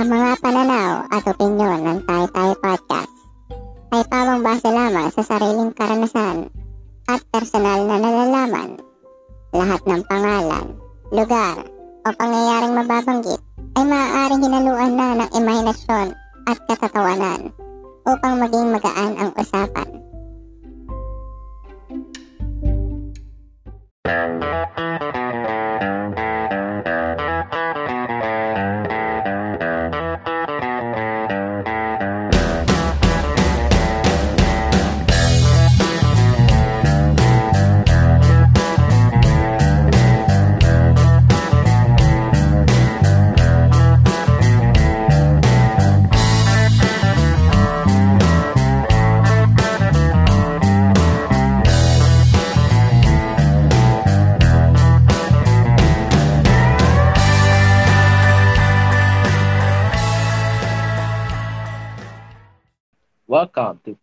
Ang mga pananaw at opinyon ng Tay Tay Podcast ay pawang base lamang sa sariling karanasan at personal na nalalaman. Lahat ng pangalan, lugar o pangyayaring mababanggit ay maaaring hinaluan na ng imahinasyon at katatawanan upang maging magaan ang usapan. Welcome to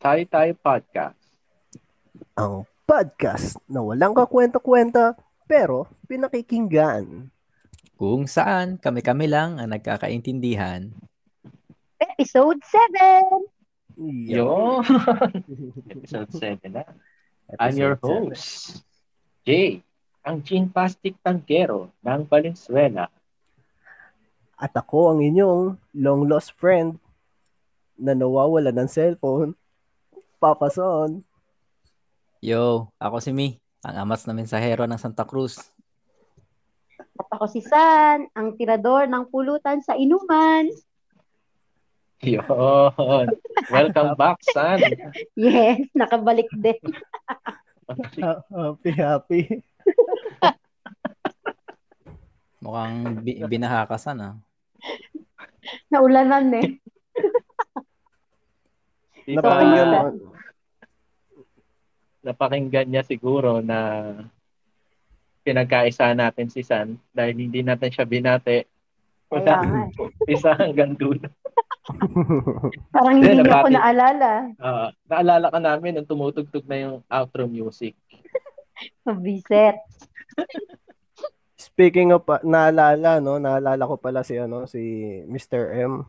Tai Tai Podcast. Ang podcast na walang kakwenta-kwenta pero pinakikinggan. Kung saan kami-kami lang ang nagkakaintindihan. Episode 7! Yo! Episode 7 na. I'm your host, Jay, ang Gene Pastic Tangkero ng Valenzuela. At ako ang inyong long lost friend na nawawala ng cellphone, Papa Son. Yo, ako si Mi, ang amas na mensahero ng Santa Cruz. At ako si San, ang tirador ng pulutan sa inuman. Yon! Welcome back, son! Yes, nakabalik din. Ha- Happy, happy. Mukhang bi- binahakasan ah. Naulanan eh. Di mo. Napakinggan niya siguro na pinagkaisa natin si San dahil hindi natin siya binate. Nga. Isa hanggang dulo. Parang Hindi, niya ako naalala. Ah, naalala ka namin nung tumutugtog na yung outro music. Mabiset. Speaking of, pa- naalala, no? Naalala ko pala si, ano, si Mr. M.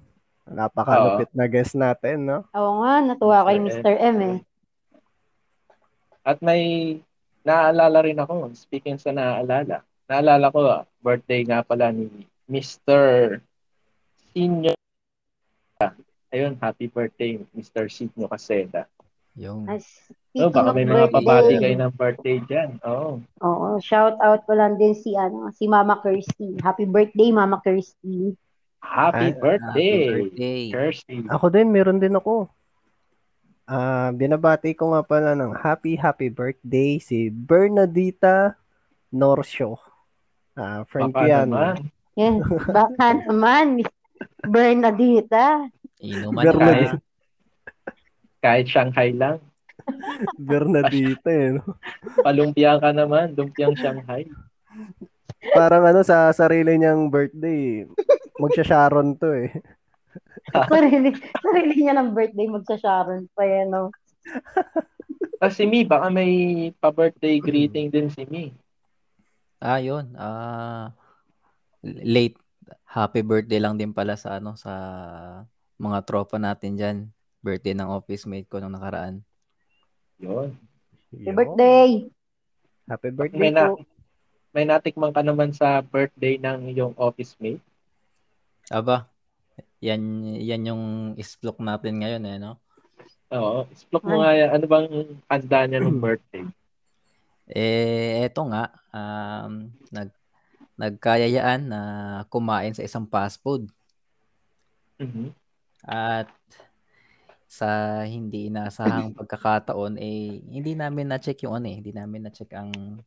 Napakalupit na guest natin, no? Oo nga, natuwa kay Mr. M eh. At may naalala rin ako, speaking sa naalala, naalala ko, ah, birthday nga pala ni Mr. Senior. Ayun, happy birthday, Mr. Senior Caseda. Yung As, Oh, baka may mga pabati kayo ng birthday dyan. Oh. Oo, shout out ko lang din si ano, si Mama Kirsty. Happy birthday, Mama Kirsty. Happy Ay, birthday, happy birthday. Kirsty. Ako din, meron din ako. Ah, binabati ko nga pala ng happy, happy birthday si Bernadita Norcio. Ah, friend ko Baka yan. naman. Yes, baka naman, Bernadita. inuman Bernadette. tayo. Kahit Shanghai lang. Bernadita, eh, no? Palumpia ka naman, lumpiang Shanghai. Parang ano, sa sarili niyang birthday, magsha-Sharon to eh. sarili, sarili niya ng birthday, magsa-Sharon pa yan, no? Ah, si Mi, baka may pa-birthday greeting din si Mi. Ah, yun. Ah, late. Happy birthday lang din pala sa ano sa mga tropa natin diyan. Birthday ng office mate ko nung nakaraan. Yun. Happy birthday! Happy birthday May, na, po. may natikman ka naman sa birthday ng iyong office mate. Aba, yan yan yung isplok natin ngayon eh, no? Oo. Explore mo nga yan. Ano bang handa niya ng birthday? Eh, eto nga, um, nag, nagkayayaan na kumain sa isang fast food. Mhm. At sa hindi inasahang pagkakataon, eh, hindi namin na-check yung ano eh, hindi namin na-check ang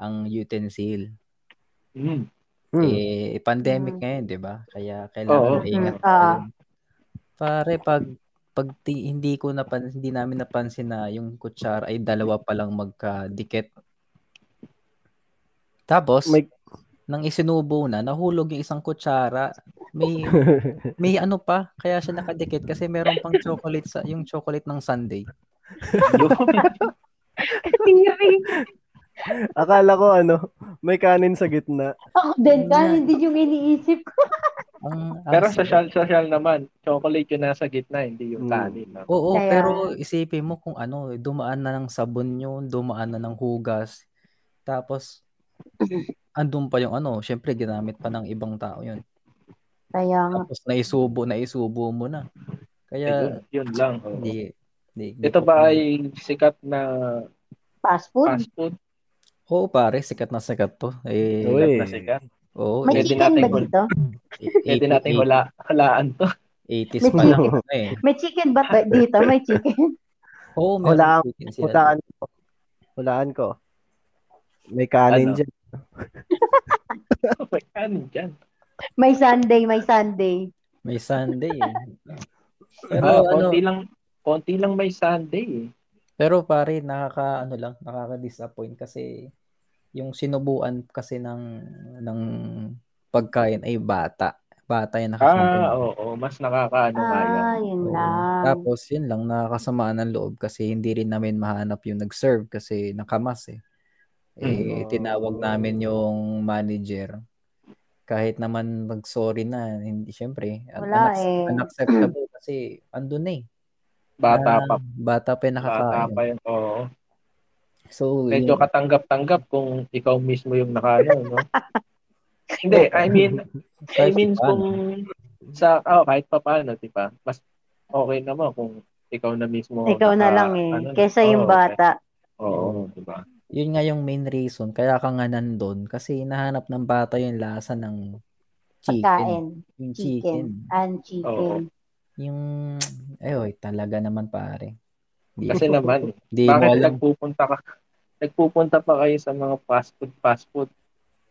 ang utensil. Mm. Hmm. Eh, pandemic Mm. ngayon, di ba? Kaya Oo. kailangan maingat Mm, ah. tayo. Pare, pag pag ti- hindi ko napan hindi namin napansin na yung kutsara ay dalawa pa lang magkadikit. Tapos, May- nang isinubo na, nahulog yung isang kutsara. May may ano pa, kaya siya nakadikit kasi meron pang chocolate sa yung chocolate ng Sunday. Yun. Akala ko ano, may kanin sa gitna. Ako din, kanin din yung iniisip ko. Ang, ang Pero social social naman, chocolate yung nasa gitna, hindi yung Mm. kanin. No? Oo, Kaya- pero isipin mo kung ano, dumaan na ng sabon yun, dumaan na ng hugas. Tapos, andun pa yung ano, syempre ginamit pa ng ibang tao yun. Kaya. Tapos naisubo, naisubo mo na. Kaya, Ayun, yun lang. oo. hindi, hindi, hindi Ito ba ay sikat na Fast food. fast food? Oo, pare, sikat na sikat to. Eh, Uy. Sikat na sikat. oo, May Pwede chicken natin ba dito? Pwede natin wala, halaan to. 80s May pa lang chicken. eh. May chicken ba ba dito? May chicken. Oo, meron Hulaan, chicken sila. hulaan ko. Hulaan ko. May kanin Ano? dyan. May kanin dyan. May Sunday, may Sunday. May Sunday eh. Pero Ah, ano, konti lang, konti lang may Sunday eh. Pero pare, nakaka ano lang, nakaka-disappoint kasi yung sinubuan kasi ng ng pagkain ay bata. Bata yung nakakain. Ah, oo, mas nakakaano. Ah, yun Oo. lang. Tapos yun lang, nakakasamaan ng loob kasi hindi rin namin mahanap yung nag-serve kasi nakamas eh. Eh, Mm. tinawag namin yung manager. Kahit naman mag-sorry na, hindi syempre, Wala unac- eh. unacceptable kasi andun na eh. Bata pa. Bata pa yung Bata nakakain. pa yun. Oo. So, Medyo yun- katanggap-tanggap kung ikaw mismo yung nakaano, no? Hindi, I mean, I mean kung sa, oh, kahit pa paano, di ba? Mas okay naman kung ikaw na mismo. Ikaw na naka- lang eh. ano, Kesa yung oo, bata. Oo, di ba? yun nga yung main reason kaya ka nga nandun kasi nahanap ng bata yung lasa ng chicken. Pagkain. Yung Chicken. chicken. And chicken. Yung, ayoy, talaga naman pare. Di, Kasi naman, di bakit alam. nagpupunta ka, nagpupunta pa kayo sa mga fast food, fast food?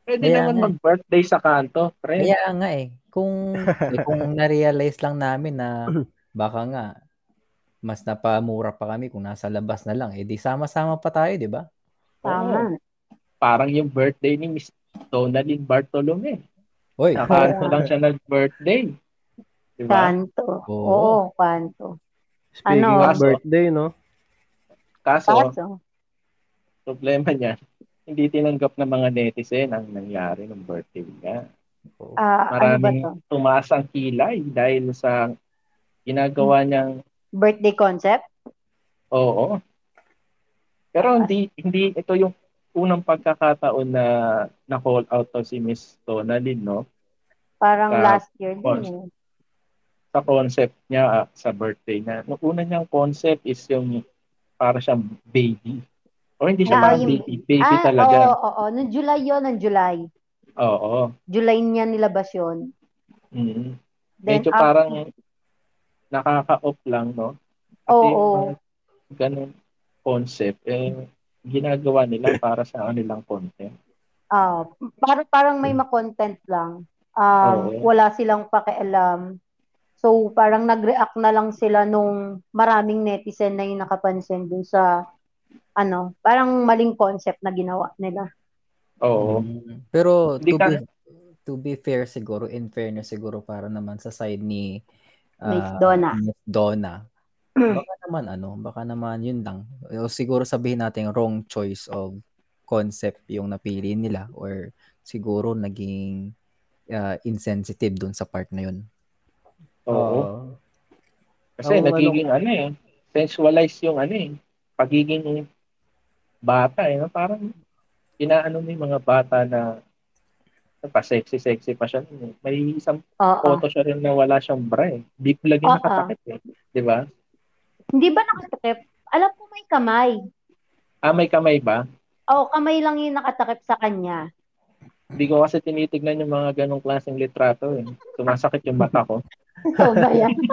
Pwede Kaya naman nga. mag-birthday sa kanto, pre. Kaya nga eh. Kung, eh, kung na-realize lang namin na baka nga, mas napamura pa kami kung nasa labas na lang. Eh di sama-sama pa tayo, di ba? Tama. Parang yung birthday ni Miss Donalyn Bartolome. Hoy, Sa kanto lang siya nag-birthday. Di ba? Kanto. Oo. Oo, kanto. Speaking Ano? of birthday, no? Kaso, Kaso, problema niya, hindi tinanggap ng mga netizen ang nangyari ng birthday niya. ah, ano ba Maraming to? tumaas ang kilay dahil sa ginagawa niyang Birthday concept? oo. Pero hindi hindi ito yung unang pagkakataon na na-call out to si Miss Donalyn, no? Parang Sa- last year din Cons- eh. Sa concept niya ah, sa birthday niya. Nung una niyang concept is yung para siyang baby. O hindi siya Ah, parang yung- baby. Baby ah, talaga. oo, oo, oo. Noong July yun, noong July. Oo. July niya nilabas yun. Mm. Then, Medyo after- parang nakaka-off lang, no? Kasi Oo. yung mga ganun concept, eh, ginagawa nila para sa kanilang content. Ah, parang parang may ma-content lang. Um, Oo. wala silang pakialam. So, parang nag-react na lang sila nung maraming netizen na yung nakapansin dun sa ano, parang maling concept na ginawa nila. Oo. Pero to ka- be to be fair siguro, in fairness siguro para naman sa side ni ah, Miss Donna. Miss Donna. Baka naman ano, baka naman yun lang. O siguro sabihin natin wrong choice of concept yung napili nila or siguro naging ah, insensitive dun sa part na yun. Oo. Oo. Kasi Ang nagiging ano eh, sensualize yung ano eh, pagiging bata eh. no? Parang inaano mo yung mga bata na pa sexy-sexy pa siya. May isang Oo. photo siya rin na wala siyang bra eh. Big lagi Oo. nakatakip eh. Di ba? Hindi ba nakatakip? Alam ko may kamay. Ah, may kamay ba? Oo, kamay lang yung nakatakip sa kanya. Hindi ko kasi tinitignan yung mga ganong klaseng litrato eh. Sumasakit yung mata ko. Ikaw ba yan?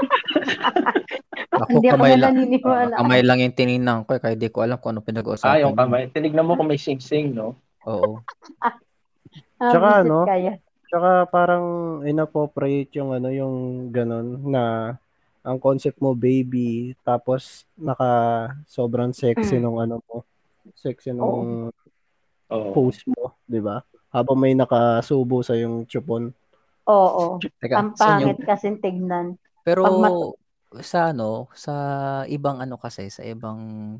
Ako Hindi ako kamay lang. naniniwala. ah, kamay lang yung tinignan ko eh, kaya di ko alam kung ano pinag-uusapan. Ah, yung kamay. Tinignan mo kung may sing-sing, no? Oo. Ah, Tsaka ano, kaya. Tsaka parang inappropriate yung ano yung ganun na ang concept mo baby tapos naka sobrang sexy Mm. nung ano mo sexy nung Oo. pose mo, 'di ba? Habang may nakasubo sa yung chupon. Oo. Teka, Ang pangit kasi tignan. Pero mat- sa ano, sa ibang ano kasi, sa ibang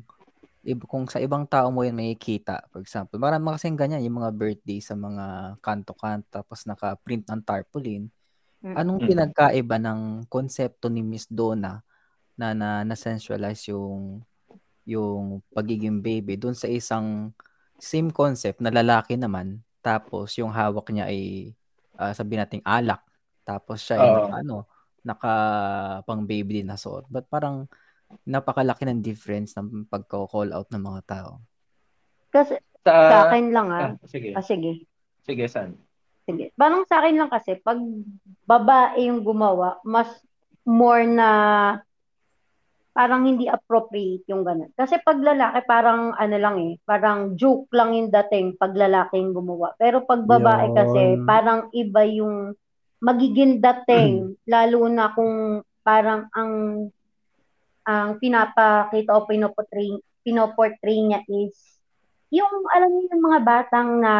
ib- kung sa ibang tao mo yan makikita, for example, marami kasing ganyan, yung mga birthday sa mga kanto-kanto, tapos naka-print ng tarpaulin, Anong Mm. pinagkaiba ng konsepto ni Miss Donna na na na-sensualize yung yung pagiging baby doon sa isang same concept na lalaki naman tapos yung hawak niya ay ah, sabihin nating alak tapos siya ay naka, ano naka pang baby din na suot but parang napakalaki ng difference ng pagko-call out ng mga tao Kasi Sa, sa akin lang ah. ah, sige. Ah, sige. Sige, San. Sige. Parang sa akin lang kasi, pag babae yung gumawa, mas more na parang hindi appropriate yung ganun. Kasi pag lalaki, parang ano lang eh, parang joke lang yung dating pag lalaki yung gumawa. Pero pag babae Yun. kasi, parang iba yung magiging dating, lalo na kung parang ang ang pinapakita o pinoportray, pinoportray niya is yung, alam niyo yung mga batang na,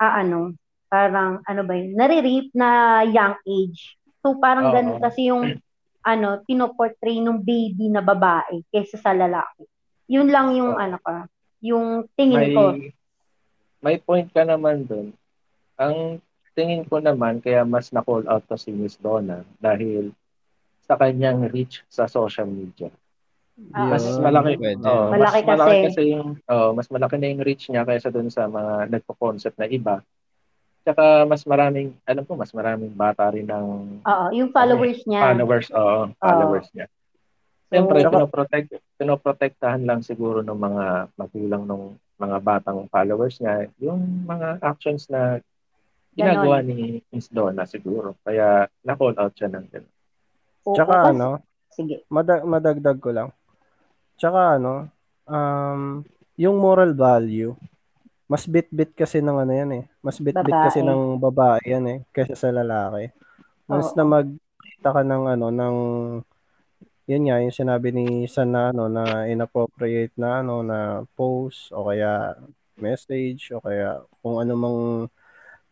ah, ano, parang, ano ba yun, nare-rape na young age. So, parang Oo. ganun kasi yung, ano, pinoportray ng baby na babae kaysa sa lalaki. Yun lang yung, Oo. ano ka, yung tingin may, ko. may point ka naman dun. Ang tingin ko naman, kaya mas na-call out to si Miss Donna dahil sa kanyang reach sa social media. Ah, Mas malaki, pwede. oh, Malaki mas malaki kasi. kasi yung, oh, mas malaki na yung reach niya kaysa dun sa mga nagpo-concept na iba. Tsaka mas maraming, alam ko, mas maraming bata rin ng Oo, yung followers niya. followers, oo, followers niya. Siyempre, Tsaka- pinoprotect, pinoprotektahan lang siguro ng mga magulang ng mga batang followers niya yung mga actions na ginagawa ni Miss Donna siguro. Kaya na-call out siya ng ganun. Oo, Tsaka ano, Sige. madag madagdag ko lang. Tsaka ano, um, yung moral value, mas bit-bit kasi ng ano yan eh. Mas bit-bit Babae. kasi ng babae yan eh, kaysa sa lalaki. Once Oo. na magkita ka ng ano, ng yun nga, yung sinabi ni San na ano, na inappropriate na ano, na post, o kaya message, o kaya kung ano mang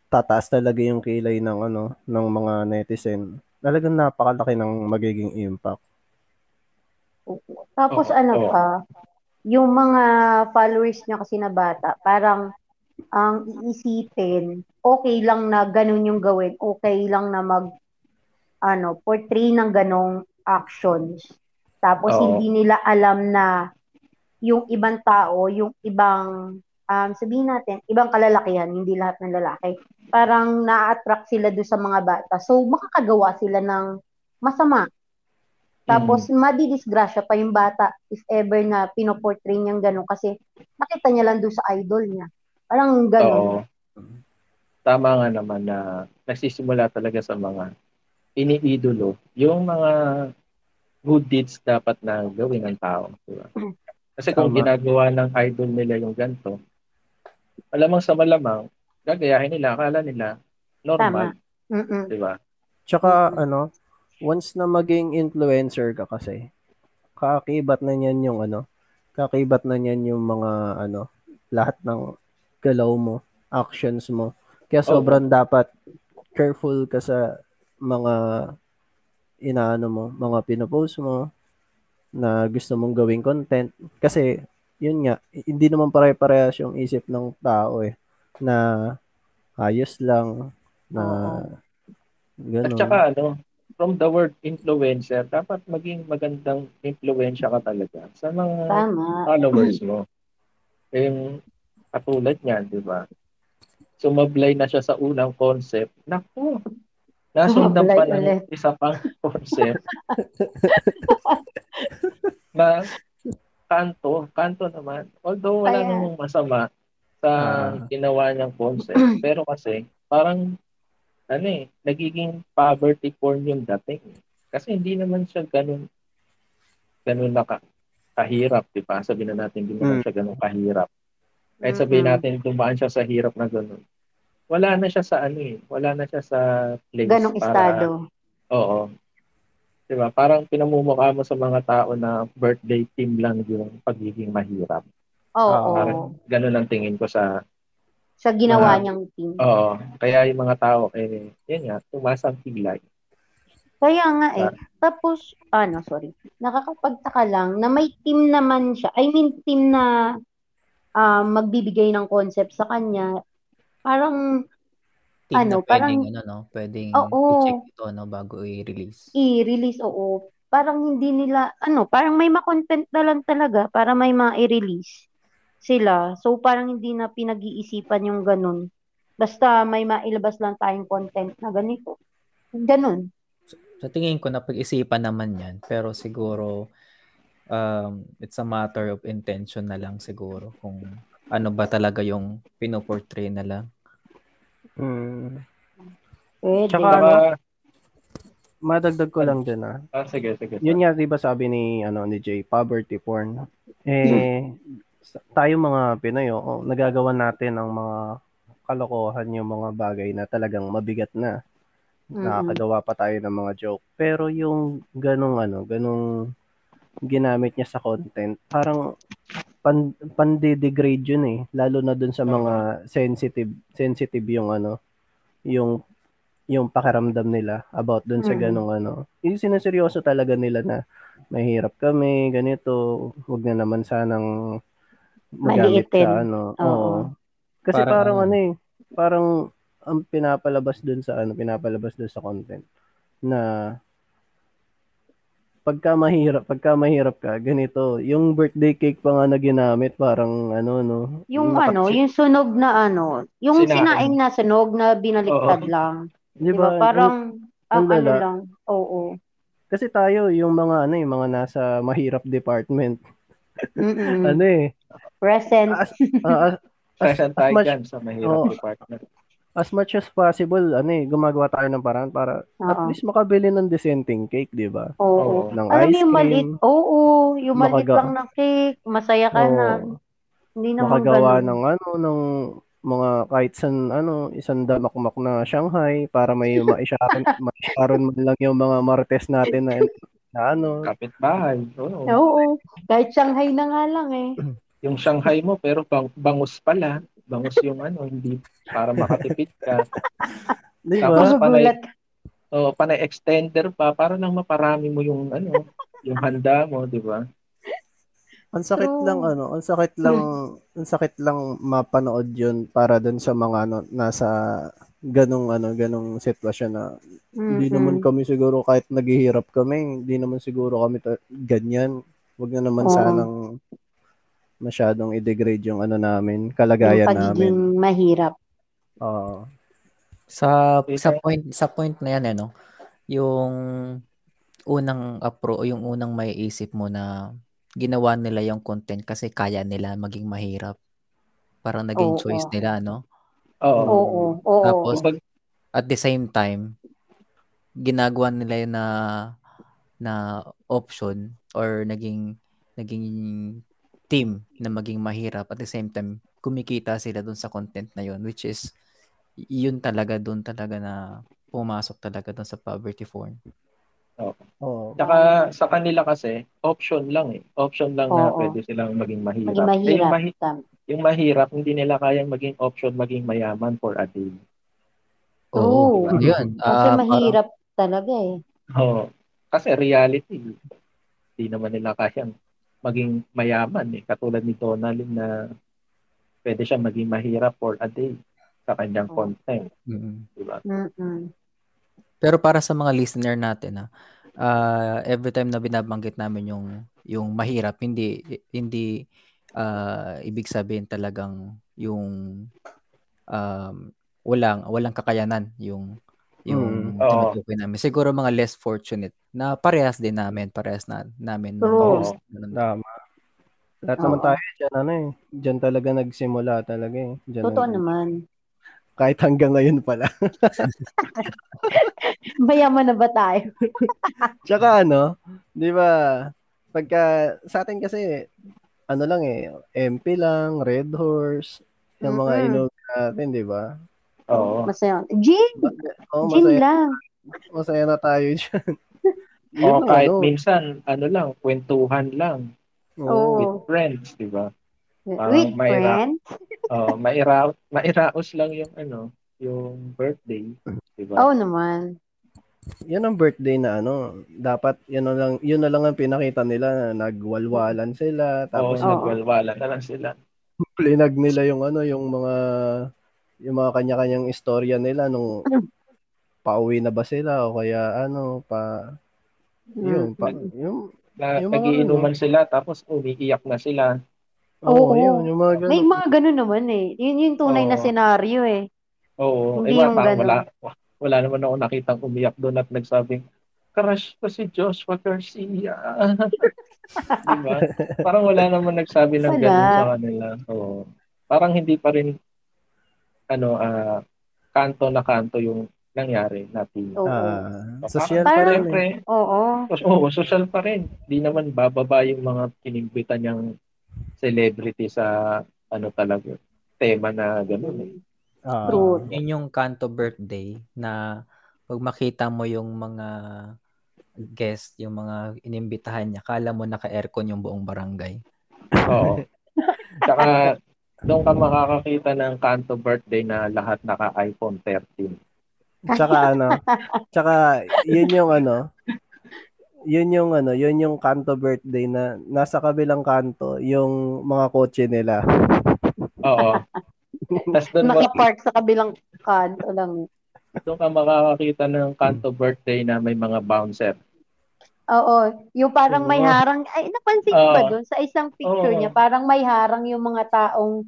tataas talaga yung kilay ng ano, ng mga netizen. Talagang napakalaki ng magiging impact. Tapos Oo, ano oo. pa, yung mga followers niya kasi na bata, parang ang iisipin, okay lang na ganun yung gawin, okay lang na mag ano, portray ng ganong actions. Tapos Oo. hindi nila alam na yung ibang tao, yung ibang um, sabihin natin, ibang kalalakihan, hindi lahat ng lalaki, parang na-attract sila doon sa mga bata. So, makakagawa sila ng masama. Tapos, madidisgrasya pa yung bata if ever na pinoportray niyang gano'n kasi nakita niya lang doon sa idol niya. Parang gano'n. Oo. Tama nga naman na nagsisimula talaga sa mga iniidolo. Yung mga good deeds dapat na gawin ng tao. Diba? Kasi kung Tama. ginagawa ng idol nila yung ganito, alamang sa malamang, gagayahin nila, akala nila, normal. Mm-mm. Diba? Tsaka ano, once na maging influencer ka kasi, kaakibat na niyan yung ano, kaakibat na niyan yung mga ano, lahat ng galaw mo, actions mo. Kaya sobrang dapat careful ka sa mga inaano mo, mga pinopost mo na gusto mong gawing content. Kasi, yun nga, hindi naman pare-parehas yung isip ng tao eh, na ayos lang, na Oo. At gano'n. saka ano, from the word influencer, dapat maging magandang influensya ka talaga sa mga Tama. followers mo. Yung katulad niyan, di ba? Sumablay na siya sa unang concept. Naku, nasundan pa ng isa pang concept. na kanto, kanto naman. Although wala Kaya- namang masama sa Ah. ginawa niyang concept. Pero kasi, parang, ano eh, nagiging poverty porn yung dating. eh. Kasi hindi naman siya ganun, ganun na ka, kahirap, di ba? Sabihin na natin, hindi naman Mm. siya ganun kahirap. Kahit sabihin Mm-mm. natin, dumaan siya sa hirap na ganun. Wala na siya sa ano eh, wala na siya sa place Ganong para- estado. Oo. Di ba? Parang pinamumukha mo sa mga tao na birthday team lang yung pagiging mahirap. Oo. Ah, Parang ganun ang tingin ko sa sa ginawa na- niyang team. Oo. Kaya yung mga tao, eh, yun nga, tumasang pilay. Kaya nga eh. Tapos, ano, sorry. Nakakapagtaka lang na may team naman siya. I mean, team na um, magbibigay ng concept sa kanya. Parang, team ano, na parang pwedeng, ano, no, pwedeng Oo. i-check ito, no, bago i-release. i-release, oo. Parang hindi nila, ano, parang may ma-content na lang talaga para may ma-release sila. So, parang hindi na pinag-iisipan yung ganun. Basta may mailabas lang tayong content na ganito. Ganun. Sa tingin ko, napag-isipan naman yan. Pero siguro, um, it's a matter of intention na lang siguro. Kung ano ba talaga yung pinoportray na lang. Mm. Pwede. Tsaka Saka, ano, madagdag ko lang din ah. ah, sige, sige. Yun nga 'di ba sabi ni ano ni Jay, poverty porn. Eh sa- tayo mga Pinoy, oh, nagagawa natin ang mga kalokohan yung mga bagay na talagang mabigat na. Mm-mm. Nakakagawa pa tayo ng mga joke. Pero yung ganong ano, ganong ginamit niya sa content, parang pan, pande-degrade yun eh. Lalo na dun sa mga sensitive, sensitive yung ano, yung yung pakiramdam nila about dun sa Mm. ganong ano. Yung sinaseryoso talaga nila na mahirap kami, ganito, wag na naman sanang magamit Maliitin. sa ano. Oo. Oo. Kasi Parang parang, ano, ano eh, parang ang pinapalabas dun sa ano, pinapalabas dun sa content na pagka mahirap, pagka mahirap ka, ganito, yung birthday cake pa nga na ginamit, parang ano, no? Yung naka- ano, yung sunog na ano, yung Sinaing. sinaing na sunog na binaliktad lang. Di Di ba? ba? Parang, ang ang ano lala. lang. Oo. Kasi tayo, yung mga ano, yung mga nasa mahirap department, ano eh, Present. as, ah, as, Present as tayo much- dyan sa mahirap Oo. department. as much as possible, ano eh, gumagawa tayo ng paraan para at Oo. least makabili ng dissenting cake, di ba? Oo. Oo. Ng Alam ice yung cream, maliit, oo, yung maliit Makaga- lang na cake, masaya ka na. Oo. Hindi naman makagawa ganun. ng ano, ng mga kahit san, ano, isang damakmak na Shanghai para may maisharon, maisharon man lang yung mga martes natin na, na ano. Kapitbahay. Oo. Oo. Kahit Shanghai na nga lang eh. Yung Shanghai mo, pero bang, bangus pala. Bangus yung ano, hindi para makatipid ka. Di Tapos panay, oh, panay extender pa para lang maparami mo yung ano, yung handa mo, di ba? Ang sakit lang ano, ang sakit lang, ang sakit lang mapanood 'yun para dun sa mga ano nasa ganong ano, ganong sitwasyon na hindi Mm-mm. naman kami siguro kahit naghihirap kami, hindi naman siguro kami ta- ganyan. Wag na naman Oo. sanang masyadong i-degrade yung ano namin, Yung kalagayan pagiging namin. mahirap. Oo. Sa Okay. sa point sa point na yan ano, yung unang appro yung unang may isip mo na ginawa nila yung content kasi kaya nila maging mahirap. Parang naging Oo. choice nila, no? Oo. Oo. Oo. Tapos, At the same time, ginagawa nila yun na na option or naging naging team na maging mahirap at the same time kumikita sila dun sa content na yun which is yun talaga dun talaga na pumasok talaga dun sa poverty porn. Oo. Tsaka sa kanila kasi, option lang eh. Option lang na Oo. pwede silang maging mahirap. Maging Eh, yung, mahirap. mahi- Tam- yung mahirap, hindi nila kayang maging option, maging mayaman for a day. Oo. Ano yun? Kasi parang- mahirap talaga eh. Oo. Kasi reality, hindi naman nila kayang maging mayaman eh. Katulad ni Donald na pwede siya maging mahirap for a day sa kanyang Oo. content. Mm. Di ba? Mm-mm. Pero para sa mga listener natin, ah, ah, every time na binabanggit namin yung yung mahirap, hindi hindi ah, ibig sabihin talagang yung um, walang walang kakayanan yung yung Mm, tinutukoy namin. Siguro mga less fortunate na parehas din namin, parehas na namin. True. Ganun. Tama. Lahat Oo. naman tayo dyan, ano eh. Dyan talaga nagsimula talaga eh. Dyan Totoo nag- naman. Kahit hanggang ngayon pala. Mayaman na ba tayo? Tsaka ano, di ba, pagka, sa atin kasi, ano lang eh, MP lang, Red Horse, yung mga Mm-mm. inog natin, di ba? Oo. Masaya. Gin! Oh, Gin masaya, lang. masaya na tayo dyan. O kahit ano, minsan, ano lang, kwentuhan lang oo. with friends, di ba? Parang With mahirap. friend. Oh, maira mairaos lang yung ano, yung birthday, di ba? Oo naman. Yan ang birthday na ano, dapat yun na lang, yun na lang ang pinakita nila na nagwalwalan sila, tapos Oo. nagwalwala na lang sila. plinag nila yung ano, yung mga yung mga kanya-kanyang istorya nila nung pauwi na ba sila o kaya ano pa yun pa yung Na Yung mga nagiinuman sila tapos umiiyak na sila. Oo, Oo. yun, yung mga ganun. May mga ganun naman eh. Yun yung tunay na Oo. senaryo eh. Oo. Hindi eh, yung parang ganun. wala, wala naman ako nakitang umiyak doon at nagsabing, crush ko si Joshua Garcia. Di ba? Parang wala naman nagsabi ng Wala. ganun sa kanila. Oo. Parang hindi pa rin ano, ah, kanto na kanto yung nangyari na Oo. Ah, So, social pa rin. eh. Siyempre, Oo. Oo, social pa rin. Di naman bababa yung mga kinimbitan niyang celebrity sa ano talaga, tema na gano'n eh. Ah, True. Yun yung kanto birthday na pag makita mo yung mga guest, yung mga inimbitahan niya, kala mo naka-aircon yung buong barangay. Oo. Tsaka doon ka makakakita ng kanto birthday na lahat naka iPhone 13. Tsaka ano, tsaka yun yung ano, yun yung ano, yun yung kanto birthday na nasa kabilang kanto, yung mga kotse nila. Oo. Tapos doon Nakapark sa kabilang kanto lang. doon ka makakakita ng kanto birthday na may mga bouncer. Oo. Yung parang may Oo. harang. Ay, napansin ko ba Oo. doon? Sa isang picture Oo. niya, parang may harang yung mga taong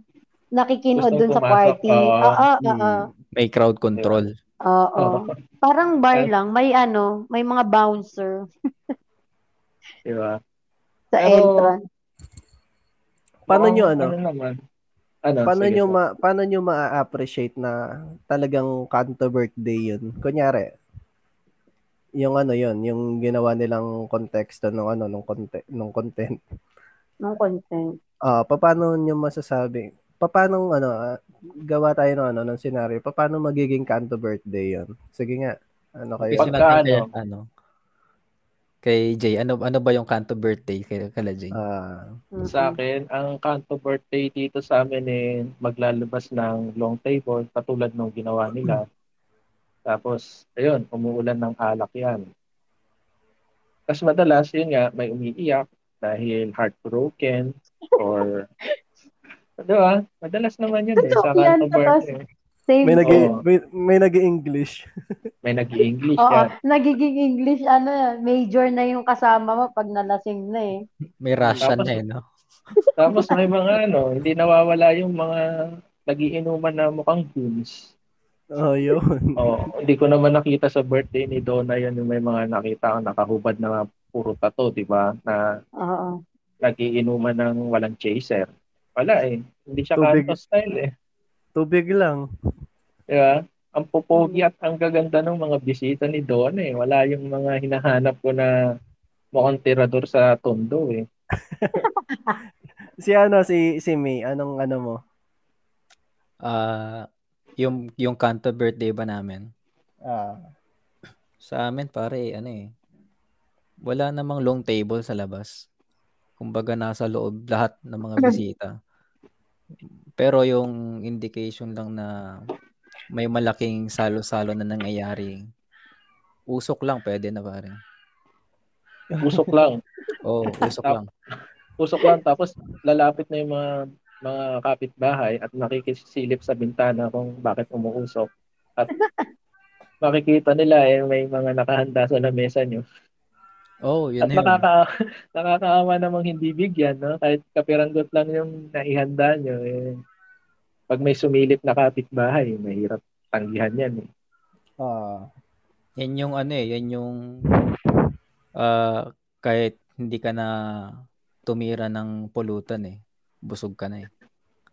nakikinod Gustong doon sa pumasok. party. Oo. Oo, oo, Hmm. oo. May crowd control. Oo. Parang bar lang. May ano, may mga bouncer Di ba? sa Pero, entrance. Paano Mukhang nyo ano? Ano naman? Ano? Paano Sige, nyo ma paano nyo ma-appreciate na talagang kanto birthday yun? Kunyari, yung ano yun, yung ginawa nilang konteksto ng ano, nung content, nung content. ng content. Ah, paano nyo masasabi? Paano ano, ah, gawa tayo ng ano, ng scenario. Paano magiging kanto birthday yun? Sige nga. Ano kayo? Pagka ano? ano, kay Jay. Ano, ano ba yung kanto birthday kay, kala Jay? Ah, Mm-mm. Sa akin, ang kanto birthday dito sa amin eh, maglalabas ng long table katulad nung ginawa nila. Tapos, ayun, umuulan ng alak yan. Tapos madalas, yun nga, may umiiyak dahil heartbroken or Di ba? Madalas naman yun eh, sa yan, kanto tapos- birthday. Same. may nag Oo. may, may nag-English. May nag-i-English Oo, yan. nagiging English, ano, yan, major na yung kasama mo pag nalasing na eh. May Russian Tapos- na eh, no? Tapos may mga ano, hindi nawawala yung mga nagiinuman na mukhang goons. Oh, yun. Oh, hindi ko naman nakita sa birthday ni Donna yan yung may mga nakita ko nakahubad na puro tato, di ba? Na Oo. nagiinuman ng walang chaser. Wala eh. Hindi siya Tubig. kanto style eh. Tubig lang. Di ba? Ang pupogi at ang gaganda ng mga bisita ni Donna eh. Wala yung mga hinahanap ko na mukhang tirador sa tondo eh. Si ano, si, si May, anong ano mo? Ah, yung yung kanto birthday ba namin? Ah, Sa amin pare ano eh. Wala namang long table sa labas. Kumbaga nasa loob lahat ng mga bisita. Pero yung indication lang na may malaking salo-salo na nangyayari. Usok lang pwede na pare. Usok lang. Oo, usok lang. Usok lang. Tapos lalapit na yung mga mga kapitbahay at nakikisilip sa bintana kung bakit umuusok. At makikita nila eh may mga nakahanda sa lamesa nyo. Oh, yun At na yun. nakaka nakakaawa namang hindi bigyan, no? Kahit kapiranggot lang yung naihanda nyo, eh, pag may sumilip na kapitbahay, mahirap tanggihan yan. Eh. ah, Yan yung ano eh, yan yung ah, kahit hindi ka na tumira ng pulutan eh. Busog ka na eh.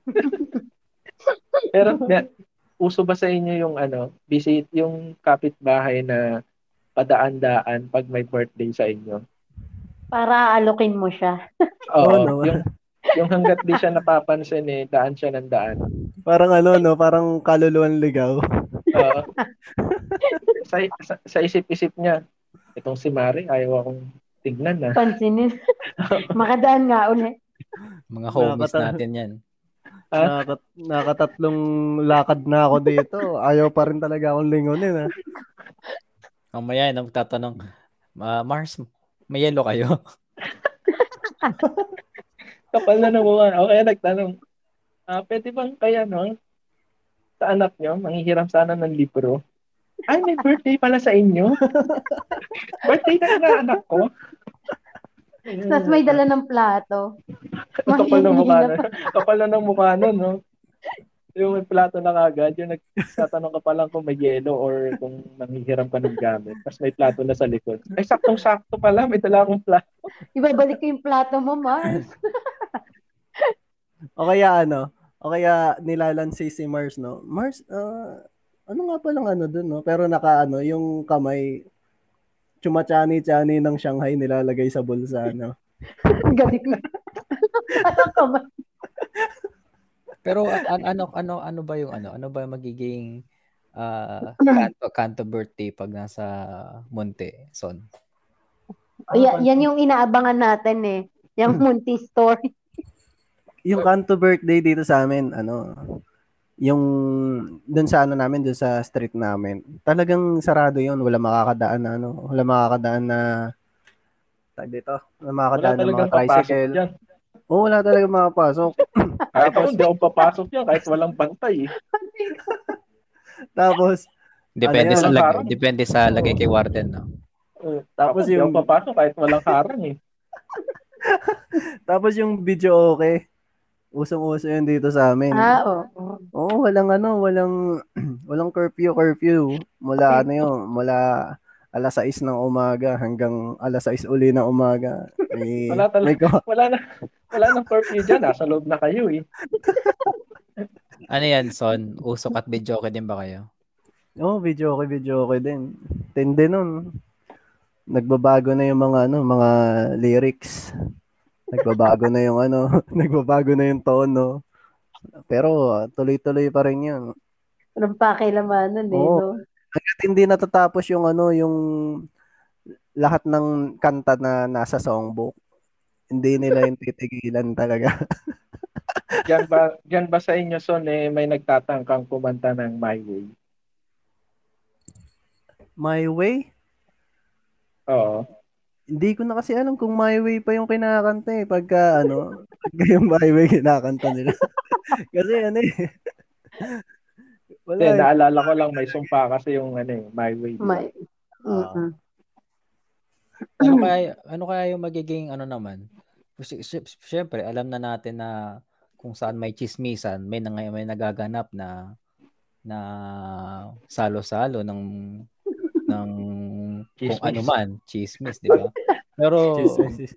Pero na, uso ba sa inyo yung ano, visit yung kapitbahay na padaan-daan pag may birthday sa inyo? Para alokin mo siya. Oo, naman. yung yung hanggat di siya napapansin eh, daan siya ng daan. parang ano, no? Parang kaluluwan ligaw. Oo. sa, sa, sa isip-isip niya, itong si Mari, ayaw akong tignan na. Pansinin. Makadaan nga ulit. Mga homies Nakakata- natin yan. Ha? Nakakat, nakatatlong lakad na ako dito. Ayaw pa rin talaga akong lingunin, ha? Mamaya na magtatanong, "Ah, Mars, may yellow kayo? Kapal na naman. O kaya nagtanong, ah, pwede bang kaya no? sa anak nyo, manghihiram sana ng libro. Ay, may birthday pala sa inyo. birthday na ng anak ko. Tapos may dala ng plato. Kapal ng mukha na. Kapal na ng mukha nun, no? Yung may plato na kagad, yung nagtatanong ka pa lang kung may yelo or kung nanghihiram ka ng gamit. Tapos may plato na sa likod. Ay, saktong-sakto pala, may dala akong plato. Ibabalik ko yung plato mo, Mars. O kaya ano, o kaya nilalansi si Mars, no? Mars, ah, ano nga palang ano dun, no? Pero naka ano, yung kamay, chumachani-chani ng Shanghai nilalagay sa bulsa, no? Galing na. Ano ka ba? Pero an- ano ano ano ba yung ano? Ano ba yung magiging ah kanto, kanto birthday pag nasa Monte, Son? Yan, yan yung inaabangan natin eh. Yung Munti story. Yung kanto birthday dito sa amin, ano, yung dun sa ano namin, dun sa street namin, talagang sarado yun. Wala makakadaan na ano, wala makakadaan na tag dito, wala Wala makakadaan na talagang mga papasok tricycle. Oo, wala talaga makapasok. Kahit ako, hindi ako papasok yan kahit walang bantay. Eh. Depende Ano sa Parang- depende sa lagay kay Warden, no? Tapos yung- papasok kahit walang harang eh. Tapos yung video okay, usong-uso yun dito sa amin. Ah, oo. Oo, walang ano, walang walang curfew curfew mula ano yun, mula alas 6 ng umaga hanggang alas 6 uli ng umaga. May, Wala talaga. may ko- Wala na, wala nang curfew dyan. Nasa loob na kayo eh. Ano yan, Son? Usok at video okay din ba kayo? Oo, video okay, video okay din. Tindi nun. Nagbabago na yung mga ano, mga lyrics. Nagbabago na yung ano, nagbabago na yung tono. Pero tuloy-tuloy pa rin 'yun. Walang pakilamanan eh. Oo. No? Hanggat hindi natatapos yung ano, yung lahat ng kanta na nasa songbook. Hindi nila yung titigilan talaga. Diyan ba, diyan ba sa inyo, Son, eh, may nagtatangkang kumanta ng My Way? My Way? Oo. Hindi ko na kasi alam kung My Way pa yung kinakanta eh. Pagka ano, pagka yung My Way kinakanta nila. kasi ano eh. Wala Hindi, eh. naalala ko lang may sumpa kasi yung ano, eh, My Way. May, mm Ano kaya ano kaya yung magiging ano naman? Syempre, alam na natin na kung saan may chismisan, may nang may nagaganap na na salo-salo ng ng kung ano man, chismis, di ba? Pero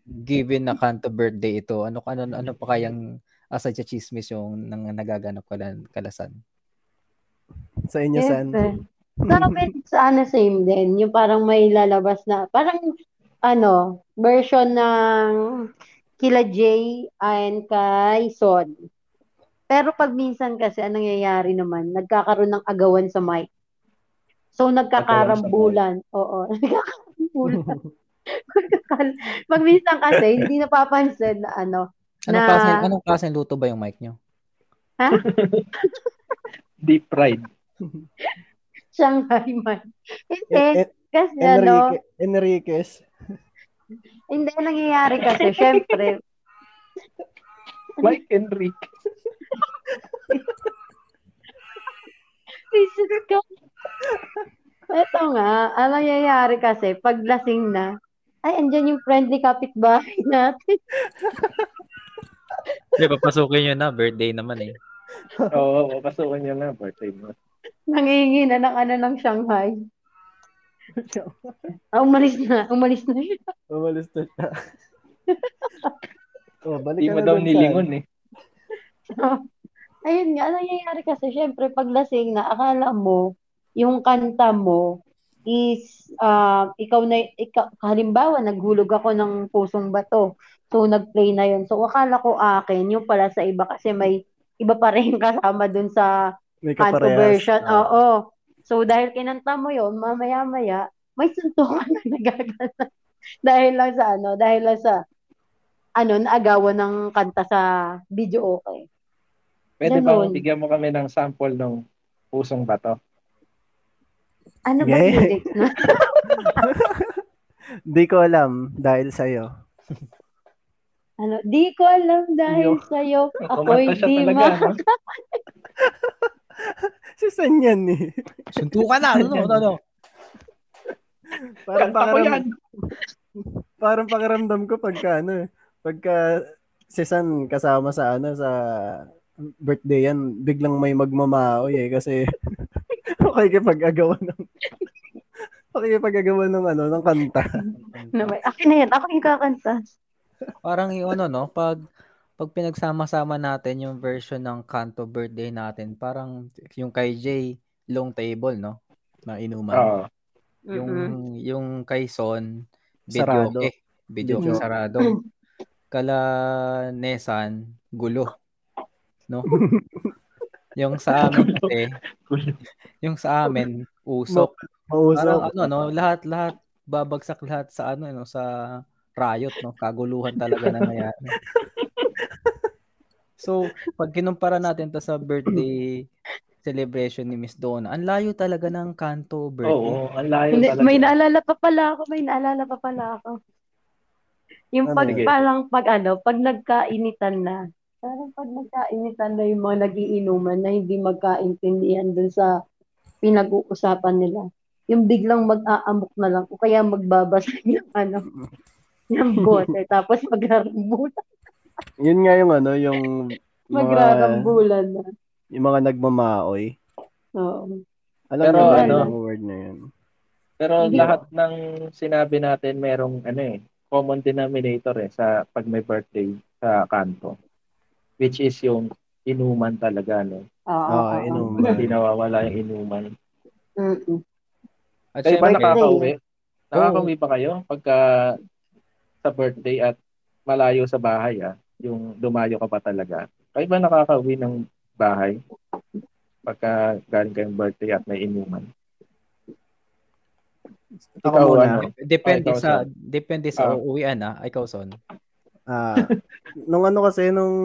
given na kanto birthday ito, ano ano ano pa kayang aside sa chismis yung nang nagaganap kalan, kalasan? Sa inyo, San? Siyempre. Sa amin, sa ano, same din. Yung parang may lalabas na, parang, ano, version ng kila Jay and kay Son. Pero pag minsan kasi, anong nangyayari naman, nagkakaroon ng agawan sa mic. So, nagkakarambulan. Oo, nagkakarambulan. pag minsan kasi, hindi napapansin na ano, Anong Na- klase anong klase luto ba yung mic nyo? Deep fried. Shanghai mic. Hindi, kasi ano, Enrique, Enriquez. Hindi, nangyayari kasi, syempre, Mike Enrique. Jesus ko. Ito nga, ang nangyayari kasi, pag lasing na, ay, andyan yung friendly kapitbahay natin. Hindi, papasukin nyo na. Birthday naman eh. Oo, oh, pasukan niya na birthday mo. Nangihingi na ng ano ng Shanghai. Ah, umalis na, umalis na siya. Umalis na siya. oh, balik ka mo na daw nilingon eh. Ayun nga, ang nangyayari kasi, syempre, pag lasing na, akala mo, yung kanta mo is, ah, ikaw na, ikaw, halimbawa, naghulog ako ng pusong bato. So, nag-play na yun. So, akala ko akin, yung pala sa iba kasi may iba pa rin kasama dun sa May kaparehas. version. Ah. Oo. So, dahil kinanta mo yun, mamaya-maya, may suntukan na nagaganap. dahil lang sa ano, dahil lang sa ano, naagawan ng kanta sa video okay. Pwede ba Ganun. bigyan mo kami ng sample ng pusong bato? Ano ba Yeah. lyrics na? Di ko alam dahil sa'yo. Ano, di ko alam dahil Yo. sa'yo, ako'y di talaga, ma... no? Si Minsan yan eh. Suntukan na. Ano, ano, ano. Parang pakiram, parang pakiramdam ko pagka ano eh. Pagka si San kasama sa ano sa birthday yan, biglang may magmamaoy eh kasi okay kipag-agawa ng okay kipag-agawa ng ano ng kanta. Na may, akin na yan, ako yung kakanta. Parang yung ano, no? Pag, pag pinagsama-sama natin yung version ng Kanto birthday natin, parang yung kay Jay, long table, no? Na inuman. Oo. Yung Mm-mm. yung kay Son, Sarado. video okay. Video Video. okay, sarado. Kala Nesan, gulo. No? yung sa amin kasi, yung sa amin, usok. Parang Mausok. ano, no? Lahat, lahat, babagsak lahat sa ano, no? Sa riot, no? Kaguluhan talaga na nangyari. So, pag kinumpara natin to sa birthday celebration ni Miss Donna, ang layo talaga ng kanto birthday. Oo, ang layo Hindi, talaga. may naalala pa pala ako, may naalala pa pala ako. Yung Ano pag yun? parang pag ano, pag nagkainitan na, parang pag nagkainitan na yung mga nagiinuman na hindi magkaintindihan dun sa pinag-uusapan nila. Yung biglang mag-aamok na lang o kaya magbabasa yung ano, yung bote tapos magrarambulan, Yun nga yung ano, yung magrarambulan na. yung mga nagmamaoy. Oo. Alam Pero ba ano, yung word na yun? Pero Hindi. lahat ng sinabi natin merong ano eh, common denominator eh sa pag may birthday sa kanto. Which is yung inuman talaga, no? Oo. Oo, oo. inuman. Hindi nawawala yung inuman. Mm-mm. At Kayo ba nakakauwi? Nakakauwi ba kayo pagka sa birthday at malayo sa bahay ah, yung dumayo ka pa talaga? Kayo ba nakakauwi ng bahay pagka galing kayong birthday at may inuman? Ako Ikaw, muna. ano? depende Ah, ikaw, sa Son. depende sa Ah. uuwian ah. Ikaw son. Ah, nung ano kasi nung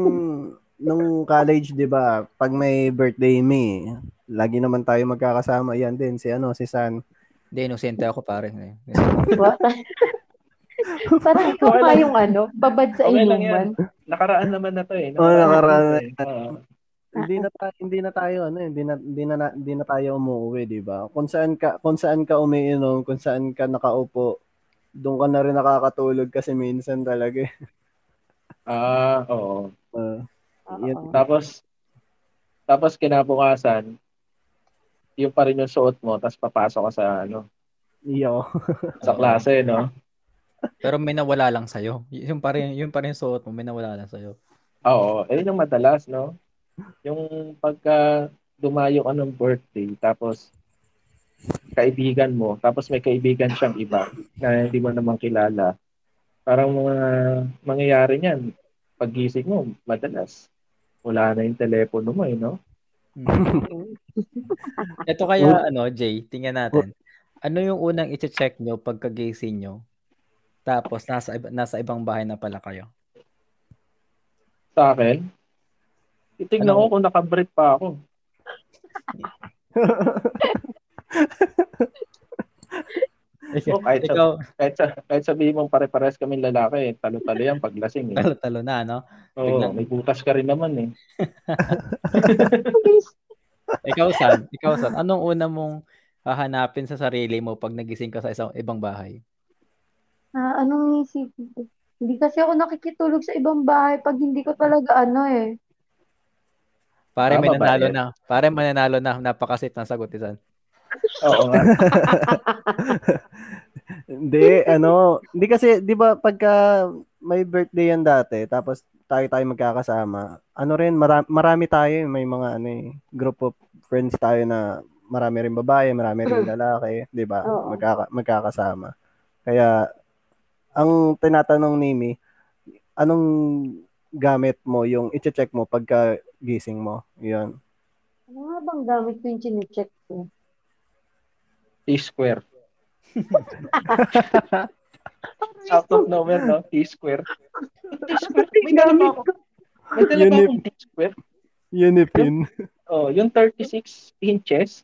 nung college, 'di ba, pag may birthday me, lagi naman tayo magkakasama. Yan din si ano, si San. Hindi inosente ako pare. Eh. Parang ikaw Okay pa lang. yung ano, babad sa Okay inuman. Nakaraan naman na to eh. Oo, nakaraan na to eh. Oo. Hindi na tayo, hindi na tayo ano, hindi na hindi na hindi na tayo umuwi, 'di ba? Kung saan ka kung saan ka umiinom, kung saan ka nakaupo, doon ka na rin nakakatulog kasi minsan talaga. eh. Ah, oo. Uh, Oo. Yun. Tapos, tapos kinabukasan, yung pa rin yung suot mo, tapos papasok ka sa, ano, iyo. sa klase, no? Pero may nawala lang sa Yung pa rin yung pa rin suot mo, may nawala lang sa Oo, ayun yung madalas, no? Yung pagka dumayo ka ng birthday, tapos kaibigan mo, tapos may kaibigan siyang iba na hindi mo naman kilala. Parang mga mangyayari niyan, paggising mo, madalas, wala na yung telepono mo, eh, no? Ito kaya ano, Jay, tingnan natin. Ano yung unang i-check nyo pagkagising nyo? Tapos nasa nasa ibang bahay na pala kayo. Sa akin, titignan Ano? ko kung nakabrief pa ako. Oh, kahit sa- Ikaw, Kahit, sa, kahit sabihin mong pare-pares kami lalaki, talo-talo yan pag lasing. Eh. talo-talo na, no? Oo, biglang- may butas ka rin naman eh. Ikaw, San, ikaw, San, anong una mong hahanapin sa sarili mo pag nagising ka sa isang ibang bahay? Ah, anong isipin ko? Hindi kasi ako nakikitulog sa ibang bahay pag hindi ko talaga ano eh. Pare, Ah, may babae. nanalo na. Pare, may nanalo na. Napakasit ng sagot, San. Oo nga. Hindi, ano, hindi kasi, di ba, pagka may birthday yan dati, tapos tayo tayo magkakasama, ano rin, marami, marami tayo, eh, may mga, ano eh, group of friends tayo na marami rin babae, marami rin lalaki, di ba, Oo. magkaka, magkakasama. Kaya, ang tinatanong ni Mi, anong gamit mo, yung i-check mo pagka gising mo, yun. Ano nga bang gamit ko yung chinecheck ko? T-square. Out of nowhere, no? T-square. T-square. May dala ba ako? May dala ba Unip. akong T-square? Unipin. Oh, yung 36 inches.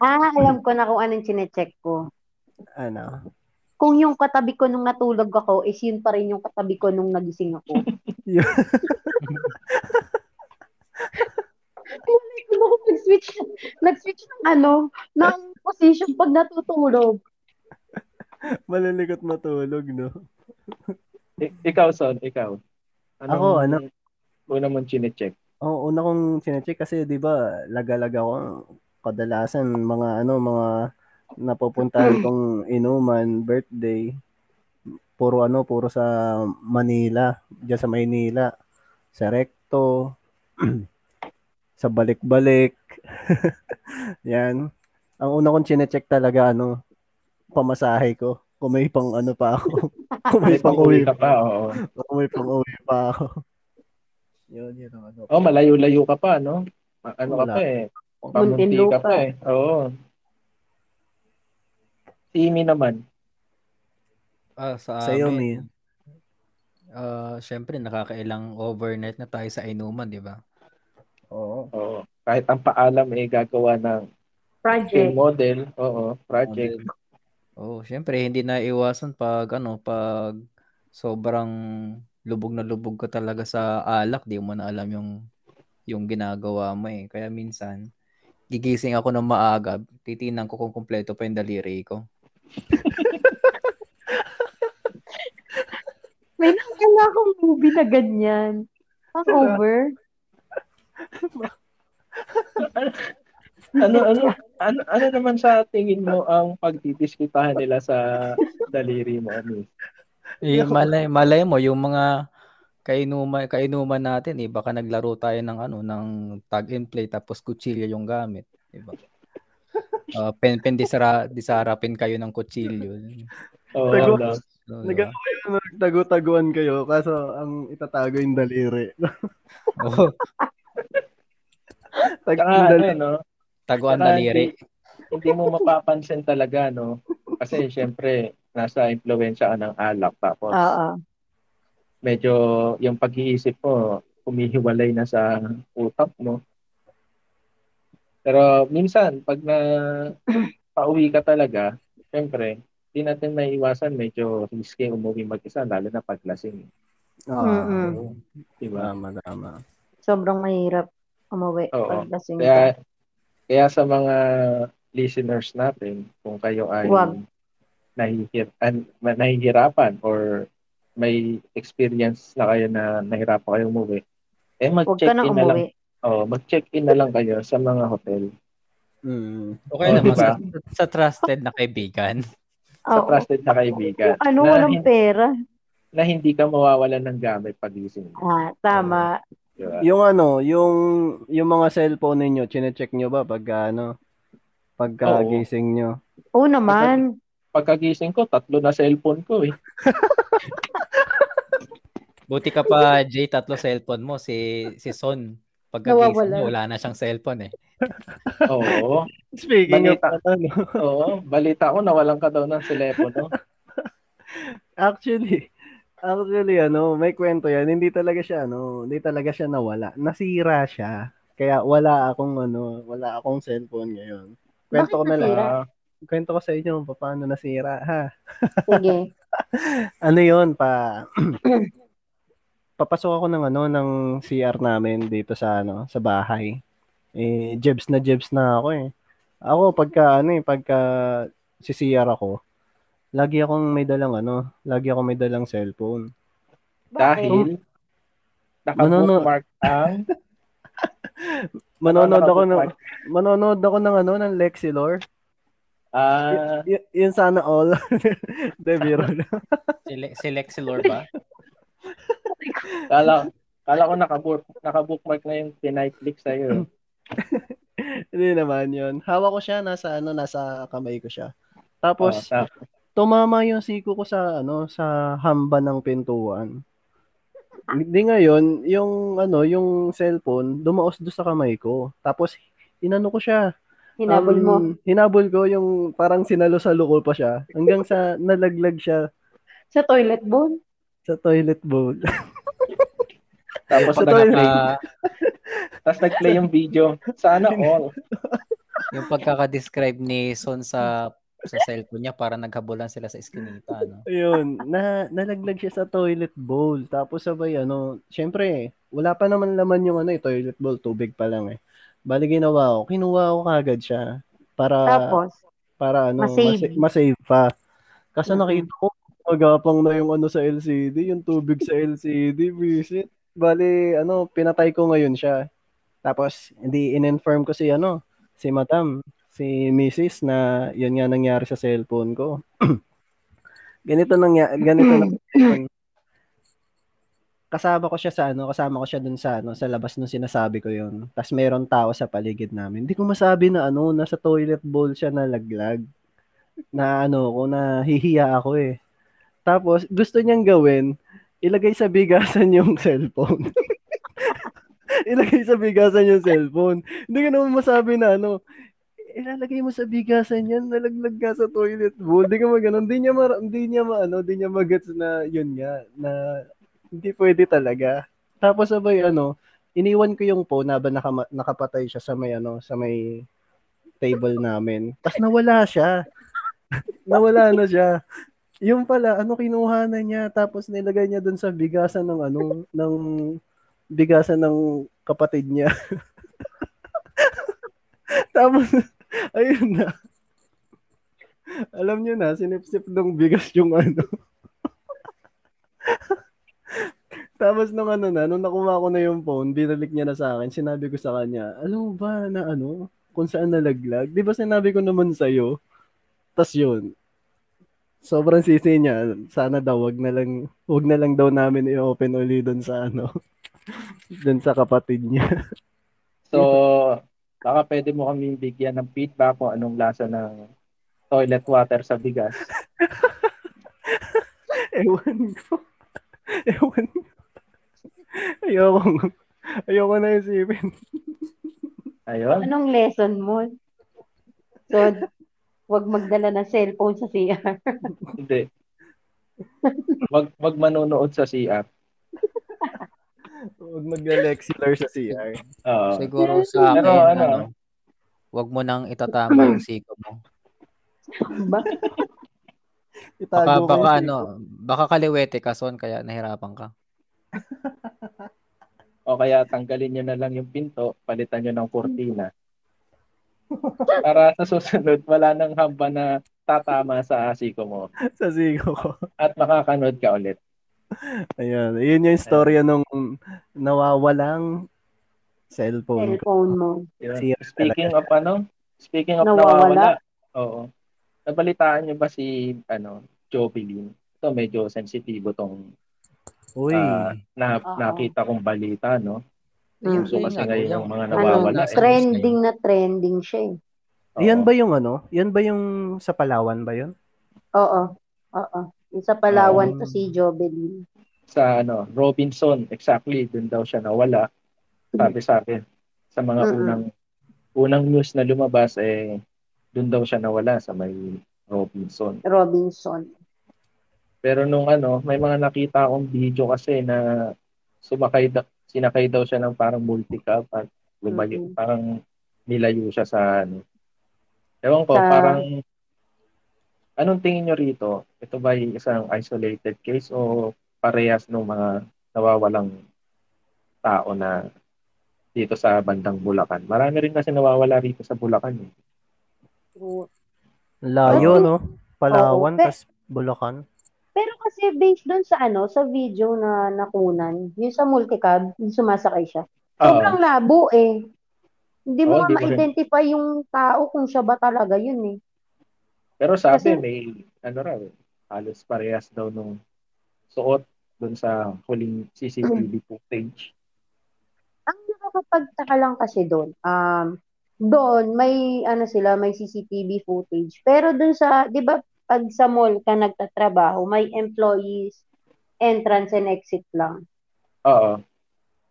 Ah, alam ko na kung anong chinecheck ko. ano, Kung yung katabi ko nung natulog ako is yun pa rin yung katabi ko nung nagising ako. Malay ko switch ng ano, ng position pag natutulog. Malalikot matulog, no? I- ikaw, Son, ikaw. Anong Ako, ano? Una mong chinecheck. Oo, una kong sinecheck kasi 'di ba, laga-laga ko kadalasan mga ano, mga napupuntahan kong inuman, birthday. Puro ano, puro sa Manila, diyan sa Maynila, sa Recto, sa balik-balik. Yan. Ang una kong chinecheck talaga ano, pamasahe ko. Kung may pang ano pa ako. Kung may pang uwi ka pa, oo. Kung may pang uwi pa ako. Yun, yun ang ano. Oh, malayo-layo ka pa, no? Ano ka Wala. pa eh. Pamunti ka pa eh. Oo. Si Imi naman. Ah, sa Sa'yo, amin, ah, syempre nakakailang overnight na tayo sa inuman, di ba? Oo. Oo. Kahit ang paalam eh gagawa ng film Project. model. Oo. Project. Oh, syempre hindi na iwasan pag ano, pag sobrang lubog na lubog ka talaga sa alak, di mo na alam yung yung ginagawa mo eh. Kaya minsan gigising ako ng maaga, titinan ko kung kumpleto pa yung daliri ko. May nakakala akong movie na ganyan. Hangover. ano ano ano ano naman sa tingin mo ang pagdidiskitahan nila sa daliri mo, Ami? Eh, malay, malay mo yung mga kainuman kainuman natin eh baka naglaro tayo ng ano ng tag and play tapos kutsilyo yung gamit, di ba? Uh, pen pen disara disarapin kayo ng kutsilyo. Oo. Tago-. So, Nag- diba? Nagtago-taguan kayo kaso ang itatago yung daliri. Oh, Tag Saka, yung ano, daliri. no? taguan Saka daliri. Hindi, hindi mo mapapansin talaga, no? Kasi syempre, nasa impluensya ka ng alak. Tapos, Oo. medyo yung pag-iisip mo, humihiwalay na sa utak mo. Pero minsan, pag na pauwi ka talaga, syempre, di natin may iwasan medyo risky umuwi mag-isa, lalo na pag lasing. Ah, Mm-mm. Diba? Tama, tama. Sobrang mahirap umuwi Oo. pag lasing ka. Kaya, kaya sa mga listeners natin, kung kayo ay Wag. nahihir an, nahihirapan or may experience na kayo na nahirapan kayo umuwi, eh Huwag ka mag-check nang in na lang. Oh, mag-check in na lang kayo sa mga hotel. Mm. Okay Oh, naman diba? sa, sa trusted na kaibigan. Sa Oo. trusted na kaibigan. Ano, na, walang pera. na hindi ka mawawalan ng gamit pag gising mo. Ah, tama. Diba? Yung ano, yung yung mga cellphone ninyo, chine-check nyo ba pag ano, pagka Oo. gising nyo? Oo naman. Pagkagising ko, tatlo na cellphone ko eh. Buti ka pa, Jay, tatlo cellphone mo. Si, si Son, pagkagising Nawawala. mo, wala na siyang cellphone eh. Oo. Speaking Balita. of ano, Oo. Balita ko, nawalan ka daw ng telepono. actually, actually ano, may kwento yan. Hindi talaga siya ano, hindi talaga siya nawala. Nasira siya. Kaya wala akong ano, wala akong cellphone ngayon. Kwento Bakit ko na lang. nasira? Kwento ko sa inyo paano nasira ha. Sige. Ano 'yon pa Papasok ako ng ano ng CR namin dito sa ano sa bahay. Eh jebs na jebs na ako eh. Ako pagka ano eh pagka si CR ako, lagi akong may dalang ano, lagi akong may dalang cellphone. dahil naka-bookmark ang Manonood ako ng manonood ako ng ano ng Lexilor. Ah, Y- yun sana all. De biro. Si, Le- si Lexilor ba? kala, kala ko naka-book, naka-bookmark na yung tinitlik sa'yo. Hindi naman yun. Hawak ko siya nasa ano nasa kamay ko siya. Tapos Oh, tumama yung siko ko sa ano sa hamba ng pintuan. Hindi ngayon, yung ano, yung cellphone dumaos do sa kamay ko. Tapos inano ko siya. Hinabol mo. Um, hinabol ko yung parang sinalo-salo ko pa siya hanggang sa nalaglag siya Sa toilet bowl. sa toilet bowl. tapos Sa nag-play, Ah, tapos nag-play yung video. Sana all. yung pagkaka-describe ni Son sa sa cellphone niya, para naghabulan sila sa eskinita. No? Ayun, na nalaglag siya sa toilet bowl. Tapos sabay ano, syempre, wala pa naman laman yung ano, eh, toilet bowl, tubig pa lang eh. Bali ginawa ko, kinuha ko kagad siya para Tapos, para ano, Masave. mas- masave pa. Kasi Mhm. nakita ko, magapang na yung ano sa LCD, yung tubig sa LCD, visit. Bali, ano, pinatay ko ngayon siya. Tapos, hindi in-inform ko si, ano, si Madam, si Mrs. na yun nga nangyari sa cellphone ko. ganito nangyari, ganito na kasama ko siya sa ano, kasama ko siya dun sa ano, sa labas nung sinasabi ko yun. Tapos meron tao sa paligid namin. Hindi ko masabi na ano, nasa toilet bowl siya nalaglag. Na ano ko, na hihiya ako eh. Tapos, gusto niyang gawin, ilagay sa bigasan yung cellphone. ilagay sa bigasan yung cellphone. Hindi ko naman masabi na ano, ilalagay mo sa bigasan yan, nalaglag ka sa toilet bowl. Hindi ka magano, hindi niya ma, hindi niya maano, hindi niya magets na yun nga, na hindi pwede talaga. Tapos sabay ano, iniwan ko yung phone habang naka, nakapatay siya sa may ano, sa may table namin. Tapos nawala siya. nawala na siya. Yung pala, ano kinuha na niya tapos nilagay niya dun sa bigasan ng ano, ng bigasan ng kapatid niya. tapos ayun na. Alam niyo na, sinipsip ng bigas yung ano. Tapos nung ano na, nung nakuha ko na yung phone, binalik niya na sa akin, sinabi ko sa kanya, alam mo ba na ano, kung saan nalaglag? Di ba sinabi ko naman sa'yo? Tapos yun, sobrang sisi niya, sana daw, wag na lang, wag na lang daw namin i-open uli doon sa ano, doon sa kapatid niya. So, baka pwede mo kami bigyan ng feedback kung anong lasa ng toilet water sa bigas. Ewan ko. Ewan ko. Ayoko. Ayoko na isipin. Ayun. anong lesson mo? So, wag magdala ng cellphone sa CR. Hindi. Wag, wag manonood sa CR. Huwag mag-lexilar sa CR. Oo. Siguro sa akin, Pero ano, ano? wag mo nang itatama yung siko mo. ba? Baka, Itago ko baka yung ano, baka kaliwete ka son kaya nahirapan ka. O kaya tanggalin nyo na lang yung pinto, palitan nyo ng kurtina. Para sa susunod, wala nang hamba na tatama sa asiko mo. sa siko ko. At makakanood ka ulit. Ayan. Yun yung storya nung nawawalang cellphone ko. Cellphone mo. Yun. Speaking of ano, speaking of Nawawala. nawawala, oo. Nabalitaan nyo ba si ano, Jobilin? Ito medyo sensitibo tong Uy. ah, na, nakita kong balita, no? Mm. Uso kasi ngayon yung mga Ano, nawawala. eh. trending na trending siya eh. Oo. yan ba yung ano? Yan ba yung sa Palawan ba yun? Oo. Oo. Yung sa Palawan Oh. to si Jobelin. Sa ano, Robinson, exactly, dun daw siya nawala. Sabi sa akin, sa mga Mm-mm. unang unang news na lumabas, eh, dun daw siya nawala sa may Robinson. Robinson. Pero nung ano, may mga nakita akong video kasi na sumakay da, sinakay daw siya ng parang multicab at lumayo, Mhm. parang nilayo siya sa ano. Ewan ko, Sa- parang anong tingin nyo rito? Ito ba ay isang isolated case o parehas ng mga nawawalang tao na dito sa bandang Bulacan? Marami rin kasi nawawala rito sa Bulacan. Eh. Layo, no? Palawan, Oo. Pe- tas Bulacan. Pero kasi based doon sa ano, sa video na nakunan, yung sa multicab, yung sumasakay siya. Oo. Sobrang labo eh. Hindi mo rin. ma-identify yung tao kung siya ba talaga yun eh. Pero sabi Kasi- may ano raw, eh, halos parehas daw nung suot dun sa huling CCTV footage. Ang nakakapagtaka lang kasi doon, um, doon may ano sila, may CCTV footage. Pero doon sa, 'di ba, pag sa mall ka nagtatrabaho, may employees entrance and exit lang. Oo.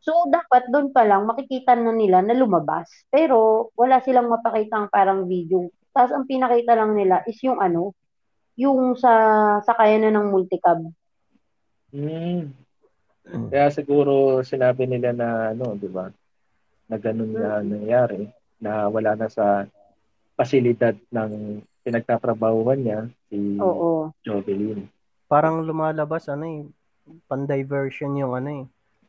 So, dapat doon pa lang makikita na nila na lumabas. Pero, wala silang mapakitang parang video. Tapos, ang pinakita lang nila is yung ano, yung sa sakayan na ng multicab. Mm. Kaya siguro sinabi nila na ano, 'di ba? Na ganun na nangyari na wala na sa pasilidad ng pinagtatrabahuhan niya si Oo. Jovelyn. Parang lumalabas, ano eh, pan-diversion yung ano eh,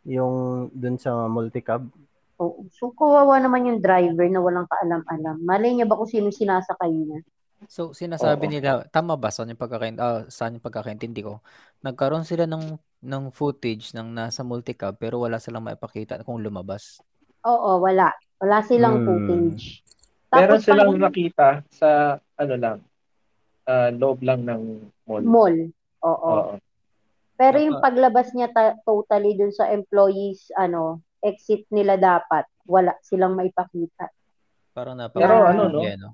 yung dun sa multicab. Oo. So, kawawa naman yung driver na walang kaalam-alam. Malay niya ba kung sino sinasakay niya? So, sinasabi Oo. nila, tama ba saan yung pagkakain ah, saan yung pagkakaintindi ko? Nagkaroon sila ng ng footage ng nasa multicab pero wala silang maipakita kung lumabas. Oo, wala. Wala silang Hmm. footage. Meron silang pag- nakita sa ano lang, ah, loob lang ng mall. mall. Oo. Oo. Pero yung paglabas niya ta- totally dun sa employees, ano, exit nila dapat, wala silang maipakita. Parang Pero napaka ano, no? Yeah, no?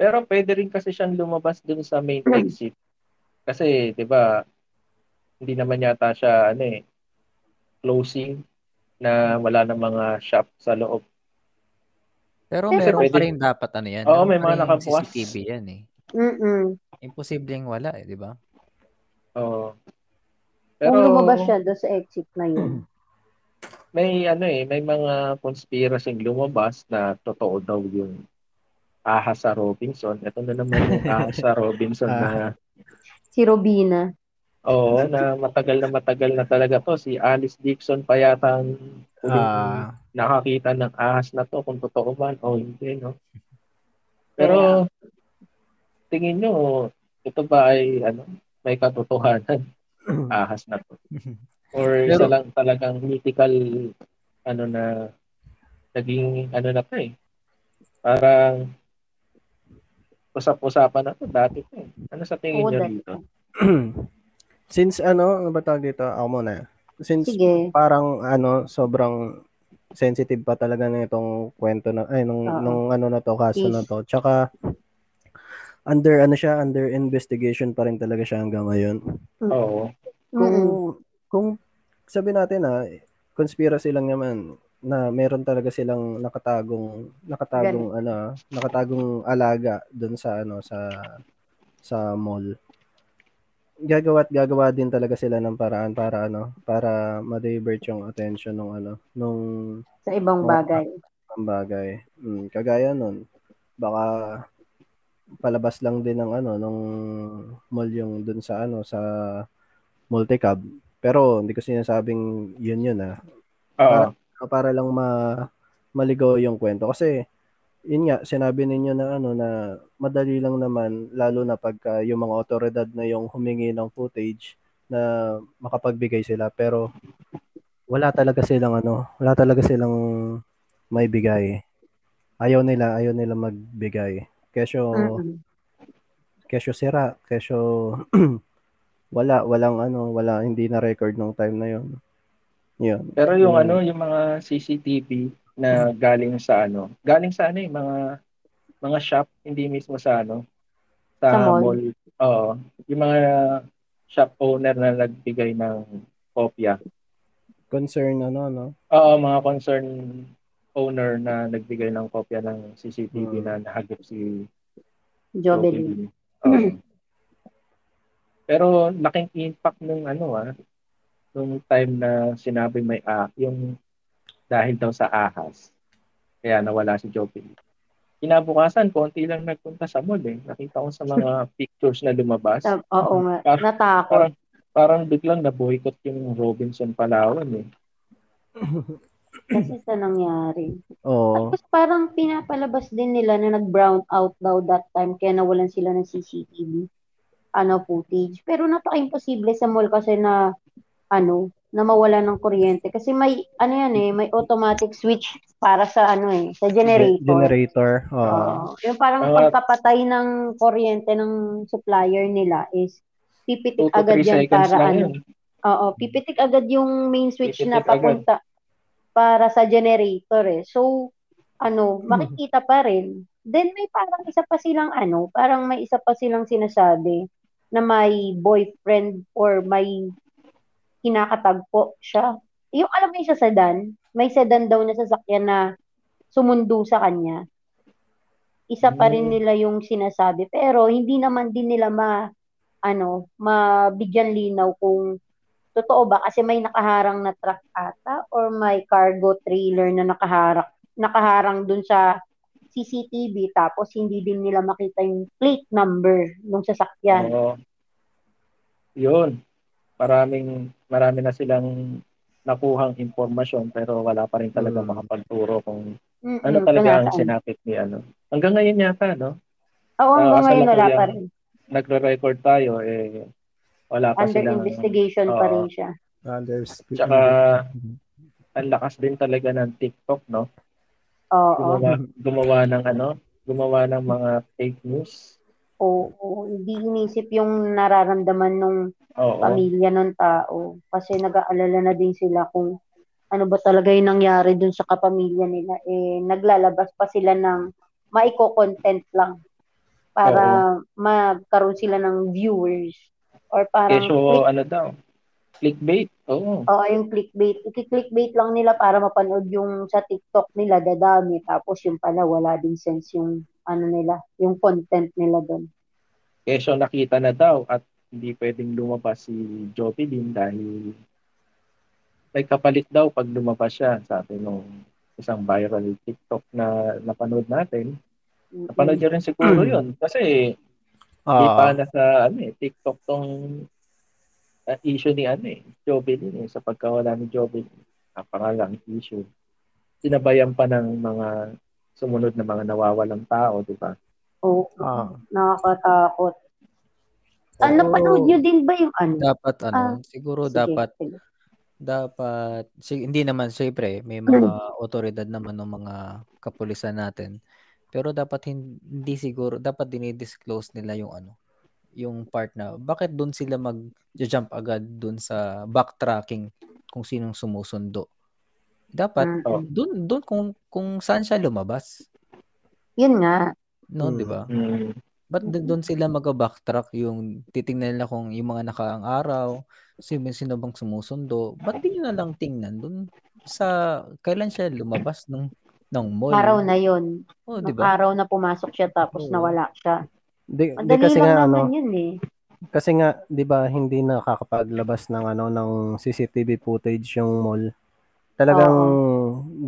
Pero pwede rin kasi siyang lumabas dun sa main exit. Kasi, 'di ba, hindi naman yata siya ano eh closing na wala na mga shop sa loob. Pero Kasi meron pa pwede- rin dapat ano yan. Oo, meron may pa mga nakabukas. CCTV yan eh. Mm-mm. Imposibleng wala eh, di ba? Oo. Kung lumabas siya doon sa exit na yun. may ano eh, may mga conspiracy lumabas na totoo daw yung ahas sa Robinson. Ito na naman yung ahas sa Robinson na Si Robina. oo, na matagal na matagal na talaga to. Si Alice Dixon pa yata ang huling Ah. Nakakita ng ahas na to kung totoo man o hindi, no? Pero tingin nyo, ito ba ay ano, may katotohanan ahas na to? Or isa Pero- lang talagang mythical ano na naging ano na to eh. Parang usap-usapan na to dati to eh. Ano sa tingin Oo, nyo dito? Since ano, ano ba tawag dito? Ako muna. Since Sige. parang ano, sobrang sensitive pa talaga na itong kwento na ay nung Oo. nung ano na to kaso Is- na to. Tsaka under ano siya, under investigation pa rin talaga siya hanggang ngayon. Oo. Kung kung sabi natin na conspiracy lang naman na meron talaga silang nakatagong nakatagong ano, nakatagong alaga doon sa ano sa sa mall. Gagawa at gagawa din talaga sila ng paraan para ano, para ma-divert yung attention ng ano, nung Sa ibang bagay. ang bagay. Mm, kagaya nun, baka palabas lang din ng ano nung mall yung dun sa ano sa multicab. Pero hindi ko sinasabing yun yun ah. Oo. Para lang ma maligaw yung kwento kasi yun nga sinabi ninyo na ano na madali lang naman lalo na pagka yung mga otoridad na yung humingi ng footage na makapagbigay sila pero wala talaga silang ano, wala talaga silang may bigay. Ayaw nila, ayaw nila magbigay. Kesyo, Mm-mm. kesyo sira, kesyo wala, walang ano, wala, hindi na record nung time na yun. Yun. Pero yung Mm. ano, yung mga CCTV na galing sa ano, galing sa ano eh, mga mga shop, hindi mismo sa ano, sa, Sa mall. mall. Oo. Yung mga shop owner na nagbigay ng kopya. Concern ano, no? Oo, mga concern owner na nagbigay ng kopya ng CCTV Hmm. na nahagip si Jovelyn. Oo. Pero laking impact nung ano ah, nung time na sinabi may ah, yung dahil daw sa ahas. Kaya nawala si Jovelyn. Kinabukasan, konti lang nagpunta sa mall eh. Nakita ko sa mga pictures na lumabas. Oo nga. Parang- Natakot. Parang, parang biglang na-boycott yung Robinson Palawan eh. Kasi sa nangyari. Oo. Tapos parang pinapalabas din nila na nag-brown out daw that time kaya nawalan sila ng CCTV ano footage. Pero napaka-imposible sa mall kasi na ano, na mawala ng kuryente kasi may ano yan eh, may automatic switch para sa ano eh, sa generator. Generator. Oo. Oo. yung parang Mga- pagkapatay ng kuryente ng supplier nila is pipitik 2 to agad 3 yan para ano. yun. Oo, pipitik agad yung main switch na Pipitik agad. papunta para sa generator eh. So, ano, makikita pa rin. Then may parang isa pa silang ano, parang may isa pa silang sinasabi na may boyfriend or may kinakatagpo siya. Yung alam mo yung sa sedan, may sedan daw na sasakyan na sumundo sa kanya. Isa pa rin Hmm. nila yung sinasabi pero hindi naman din nila ma ano, mabigyan linaw kung totoo ba kasi may nakaharang na truck ata or may cargo trailer na nakaharang nakaharang dun sa CCTV tapos hindi din nila makita yung plate number ng sasakyan. Oo. Yun. Maraming marami na silang nakuhang impormasyon pero wala pa rin talaga Mm. makapagturo kung Mm-mm, ano talaga ang sinapit ni ano. Hanggang ngayon yata, no? Oo, hanggang Ah, ngayon wala pa rin. Nagre-record tayo, eh, wala pa Under silang... investigation pa Oo. rin siya. Others. Tsaka, ang lakas din talaga ng TikTok, no? Oo. Gumawa, gumawa ng ano, gumawa ng mga fake news. Oo, oo. hindi inisip yung nararamdaman nung Oo. pamilya ng tao. Kasi nag-aalala na din sila kung ano ba talaga yung nangyari dun sa kapamilya nila. Eh, naglalabas pa sila ng maiko-content lang para magkaroon sila ng viewers. Or parang Keso, click, ano daw, clickbait. Oo. Oo, yung clickbait. I-clickbait lang nila para mapanood yung sa TikTok nila, dadami. Tapos yung pala, wala din sense yung ano nila, yung content nila doon. Keso nakita na daw at hindi pwedeng lumabas si Jocelyn dahil may kapalit daw pag lumabas siya, sabi nung isang viral TikTok na napanood natin. Napanood niyo rin siguro yun. Kasi Di Ah, pa na sa ano eh, TikTok tong uh, issue ni ano eh, Jovelyn eh, sa pagkawala ni Jovelyn. Napangalang issue. Sinabayan pa ng mga sumunod na mga nawawalang tao, di ba? Oo, Ah. nakakatakot. Ah, Oo. napanood nyo din ba yung ano? Dapat ano, Ah, siguro Sige, dapat sige. dapat si, hindi naman syempre may mga otoridad naman ng mga kapulisan natin. Pero dapat hin- hindi siguro dapat dinidisclose nila yung ano, yung part na bakit doon sila mag-jump agad doon sa backtracking kung sinong sumusundo. Dapat Mm-mm. doon doon kung kung saan siya lumabas, Yun nga. no, Mm. 'di ba? Mm. Ba't doon sila mag-backtrack yung titingnan nila kung yung mga nakaang araw, sino, sino bang sumusundo, ba't di nyo na lang tingnan doon sa kailan siya lumabas ng ng mall. Araw na yun. Oh, di ba? araw na pumasok siya tapos Oo. nawala siya. Di, di kasi lang nga naman ano, yun eh. kasi nga 'di ba hindi nakakapaglabas ng ano ng CCTV footage yung mall. Talagang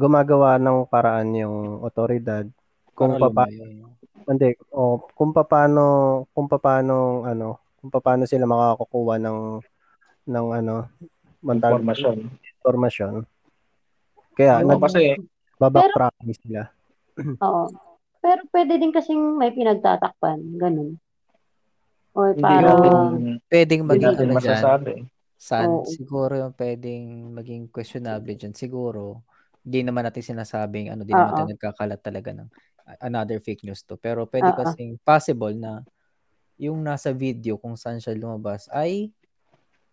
gumagawa ng paraan yung otoridad kung Para papa lumayo. hindi o kung paano kung paano ano kung paano sila makakakuha ng ng ano mantag Informasyon. informasyon. Kaya Oo, nag kasi babacktracking sila. Oo. Pero pwede din kasing may pinagtatakpan. Ganun. Or hindi natin, Pwedeng hindi maging natin ano dyan, masasabi. Saan, Oo. siguro yung pwedeng maging questionable dyan, siguro, hindi naman natin sinasabing, ano, di naman Oo. tayo nagkakalat talaga ng another fake news to. Pero pwede Oo. kasing possible na yung nasa video kung saan siya lumabas ay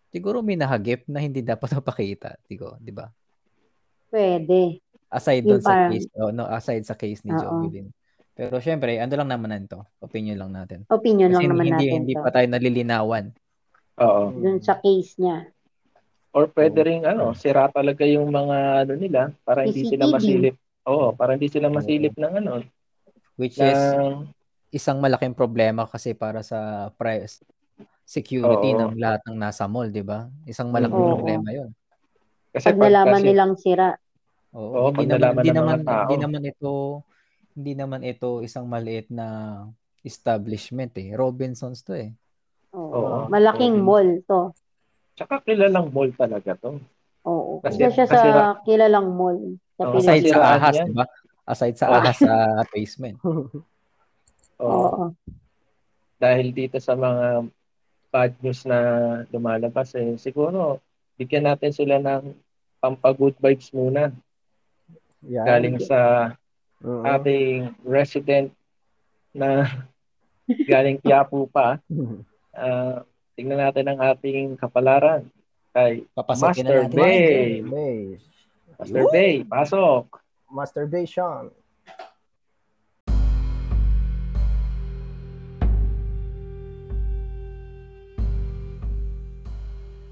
siguro may nahagip na hindi dapat mapakita. Digo, di ba? Pwede. Aside Yung doon sa parang- case, oh, no, aside sa case ni Oo. Jovelyn. Pero syempre, ano lang naman nito, opinion lang natin. Opinion lang Kasi naman hindi, natin hindi to. pa tayo nalilinawan. Oo. Dun sa case niya. Or pwede ring ano, sira talaga yung mga ano nila para hindi sila masilip. Oo, para hindi sila masilip ng ano, Which is, ng isang malaking problema kasi para sa price security Oo. ng lahat ng nasa mall, 'di ba? Isang malaking Oo. problema 'yon. kasi Pag nalaman kasi- nilang sira. Oo, Oo, hindi naman hindi ng mga naman tao. hindi naman ito hindi naman ito isang maliit na establishment eh. Robinsons to eh. Oo. Oo. Malaking Oo. mall to. Tsaka kilalang mall talaga to. Oo. Kasi- Isa siya sa kasi ra- kilalang mall. Sa Oo, Pilipinas. Aside sa ahas, yan. 'di ba? Aside sa ahas sa basement. Oo. Oo. Dahil dito sa mga bad news na lumalabas eh, siguro bigyan natin sila ng pampa-good vibes muna Yan. galing sa Oo. ating resident na galing Quiapo pa. Ah, tingnan natin ang ating kapalaran kay Papasokin na Master natin. Bay. Base. Master Bay, pasok. Masturbation.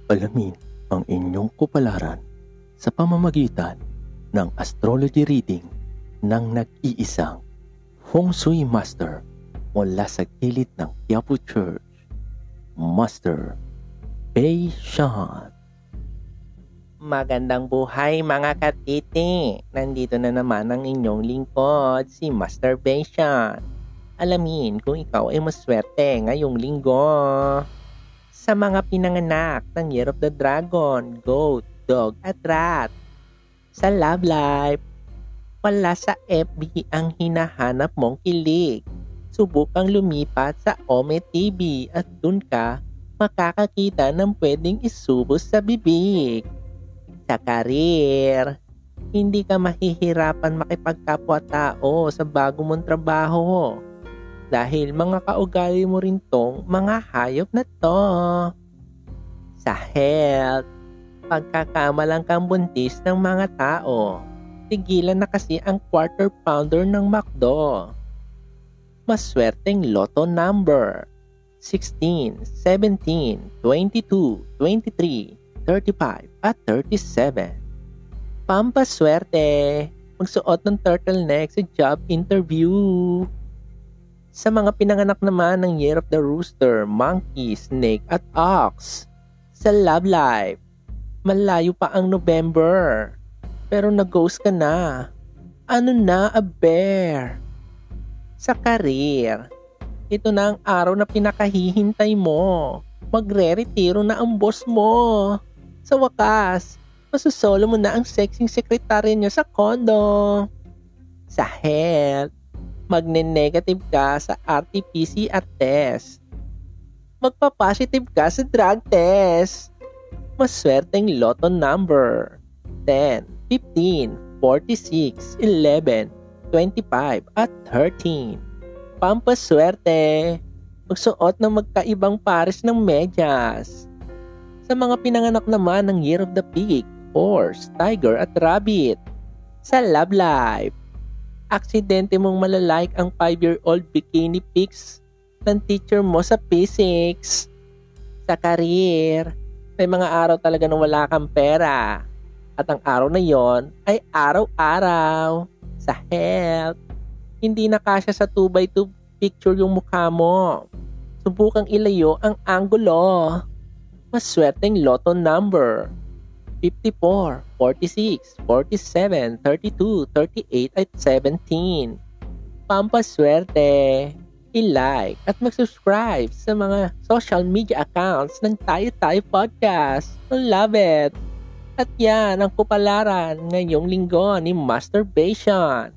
Alamin ang inyong kupalaran sa pamamagitan ng astrology reading ng nag-iisang Feng Shui Master mula sa gilid ng Quiapo Church, Master Bei Shan. Magandang buhay mga katiti! Nandito na naman ang inyong lingkod, si Master Shan. Alamin kung ikaw ay maswerte ngayong linggo sa mga pinanganak ng Year of the Dragon, Goat, dog at rat. Sa love life, wala sa FB ang hinahanap mong kilig. Subukang lumipat sa Ome TV at dun ka makakakita ng pwedeng isubos sa bibig. Sa karir, hindi ka mahihirapan makipagkapwa-tao sa bago mong trabaho. Dahil mga kaugali mo rin tong mga hayop na to. Sa health, pagkakamalang kang buntis ng mga tao, tigilan na kasi ang quarter pounder ng McDo. Maswerteng lotto number 16, 17, 22, 23, 35 at 37. Pampaswerte, magsuot ng turtleneck sa job interview. Sa mga pinanganak naman ng Year of the Rooster, Monkey, Snake at Ox. Sa love life, malayo pa ang November. Pero nag-ghost ka na. Ano na a bear? Sa career, ito na ang araw na pinakahihintay mo. Magre-retiro na ang boss mo. Sa wakas, masusolo mo na ang sexing sekretarya niya sa condo. Sa health, magne-negative ka sa RT-PCR test. Magpa-positive ka sa drug test. Maswerteng lotto number 10, 15, 46, 11, 25 at 13. Pampaswerte, magsuot ng magkaibang pares ng medyas. Sa mga pinanganak naman ng Year of the Pig, Horse, Tiger at Rabbit. Sa love life, aksidente mong malalike ang 5-year-old bikini pics ng teacher mo sa physics. Sa career, may mga araw talaga na wala kang pera. At ang araw na yon ay araw-araw. Sa health, hindi na kasya sa 2x2 picture yung mukha mo. Subukang ilayo ang anggulo. Maswerteng lotto number. 54, 46, 47, 32, 38 at 17. Pampaswerte. I-like at mag-subscribe sa mga social media accounts ng Tayo Tayo Podcast. Love it! At yan ang kupalaran ngayong linggo ni Masturbation.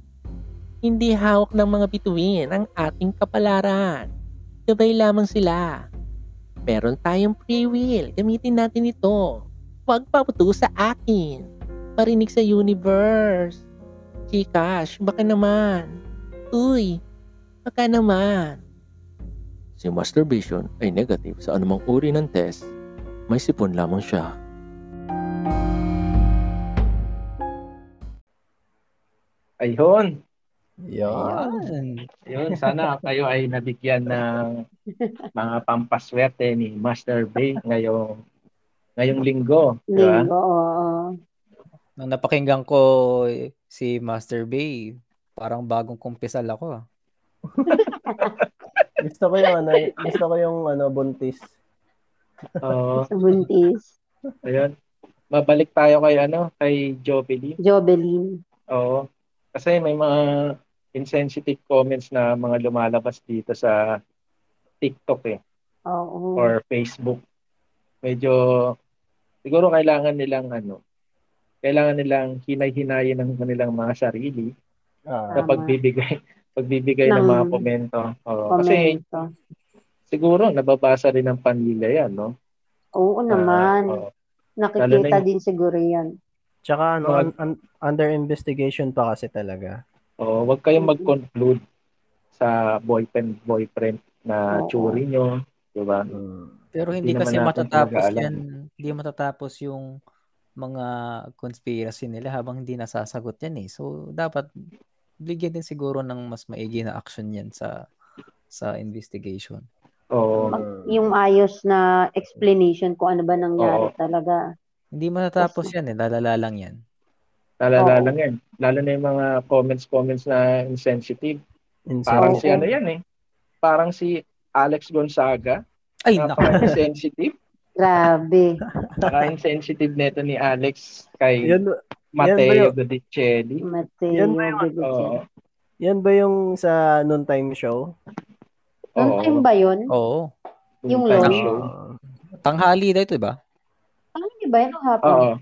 Hindi hawak ng mga bituin ang ating kapalaran. Gabay lamang sila. Meron tayong free will. Gamitin natin ito. Huwag paputo sa akin. Parinig sa universe. Chikash, baka naman. Uy, baka naman. Si masturbation ay negative sa anumang uri ng test. May sipon lamang siya. Ayun. Yan. Yun, sana kayo ay nabigyan ng mga pampaswerte ni Master Bay ngayong ngayong linggo, di ba? Linggo, oo. Nung napakinggan ko si Master Bay, parang bagong kumpisal ako. Gusto ko yung ano, gusto ko yung ano buntis. Oo. Buntis. ayun. Mabalik tayo kay ano, kay Jovelyn. Jobeline. Oo. Kasi may mga insensitive comments na mga lumalabas dito sa TikTok eh Oo. or Facebook. Medyo siguro kailangan nilang ano, kailangan nilang hinay-hinayin ng kanilang mga sarili Ah, sa Tama. pagbibigay pagbibigay ng, Ng mga komento. Oo. Kasi siguro nababasa rin ng pamilya yan, no? Oo Ah, naman. oo. Lalo Nakikita na yung- din siguro yan. Tsaka ano, Mga- un- un- under investigation pa kasi talaga. Oo, wag kayong mag-conclude sa boyfriend boyfriend na Oo. tsuri nyo, di ba? Mm. Pero hindi Hindi kasi matatapos yan. Hindi matatapos yung mga conspiracy nila habang hindi nasasagot yan eh. So, dapat bigyan din siguro ng mas maigi na action yan sa sa investigation. Mag- yung ayos na explanation kung ano ba nangyari Oo. talaga. Hindi matatapos yan eh. Lalala lang yan. Lalala Oo. lang yan. Lalo na yung mga comments-comments na insensitive. Insen- Parang si ano yan eh. Parang si Alex Gonzaga. Ay, naku. Napaka-insensitive. Grabe. Napaka-insensitive neto ni Alex kay Yan, Mateo yan Godicelli. Mateo Yan ba yung-. Oo. yan ba yung sa noontime show? Noong Oo. time ba yun? Oo. Yung. Ah, Tanghali na ito, diba? Ano ba? Ang hapon? Oo.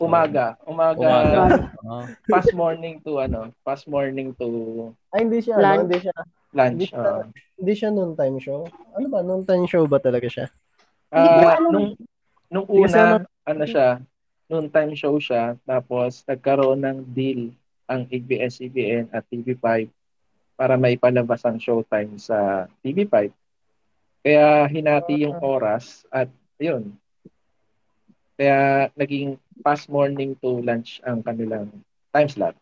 Umaga. Umaga. Umaga. Oh. Fast morning to ano, fast morning to Ay, hindi siya, Lunch. ano, hindi siya, hindi lunch. siya, oo. hindi siya noon time show. Ano ba, noon time show ba talaga siya? Hindi Ah, alam. nung nung Hindi una, ano siya, noon time show siya, tapos nagkaroon ng deal ang ABS-CBN at TV5 para maipalabas ang showtime sa TV5. Kaya hinati yung oras at yun. Kaya naging past morning to lunch ang kanilang time slot.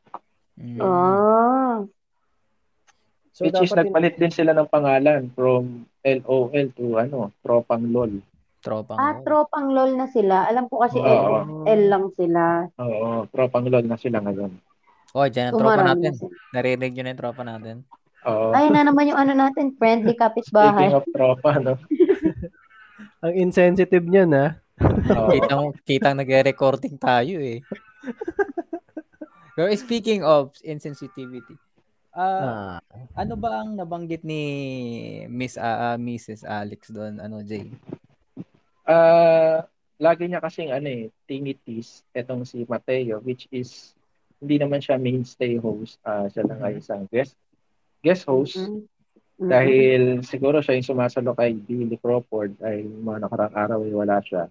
Mm. Ah. So, Which is nagpalit din sila ng pangalan from LOL to ano, Tropang LOL. Tropang. Ah, lol. tropang lol na sila. Alam ko kasi Oo. L, L lang sila. Oo, Tropang LOL na sila ngayon. Oh, dyan ang tropa natin. na. Narinig nyo na yung tropa natin. Oo. Ayun na naman yung ano natin, friendly Speaking kapitbahay. of tropa, no? ang insensitive niya na. Oo. Kitang, kitang nagre-recording tayo eh. Pero speaking of insensitivity, ah, Ah, ano ba ang nabanggit ni Miss ah, ah, Mrs. Alex doon, ano Jay? Ah, lagi niya kasing ano eh, tinitis etong si Mateo which is hindi naman siya mainstay host. Ah, siya lang ay isang guest guest host Mm. Mm. dahil siguro siya yung sumasalo kay Billy Crawford ay mga nakarang araw ay wala siya.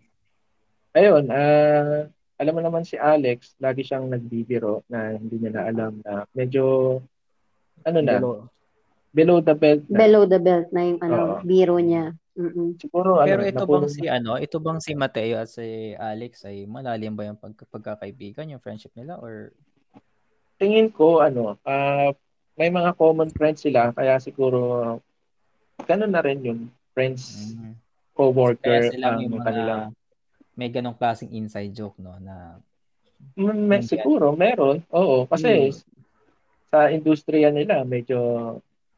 Ayun, ah, alam mo naman si Alex, lagi siyang nagbibiro na hindi niya na alam na medyo ano na, Below. below the belt na. below the belt na yung ano, Oo. biro niya. Mm-mm. Siguro Pero ano, ito napulong- bang si ano, ito bang si Mateo at si Alex ay malalim ba yung pag, pagkakaibigan, yung friendship nila or tingin ko ano, ah, may mga common friends sila kaya siguro ganun na rin yun. Friends, mm, co-worker, kaya sila ang may mga kanilang may ganong klaseng inside joke no na Mm, may- siguro meron. Oo, kasi Hmm. sa industriya nila medyo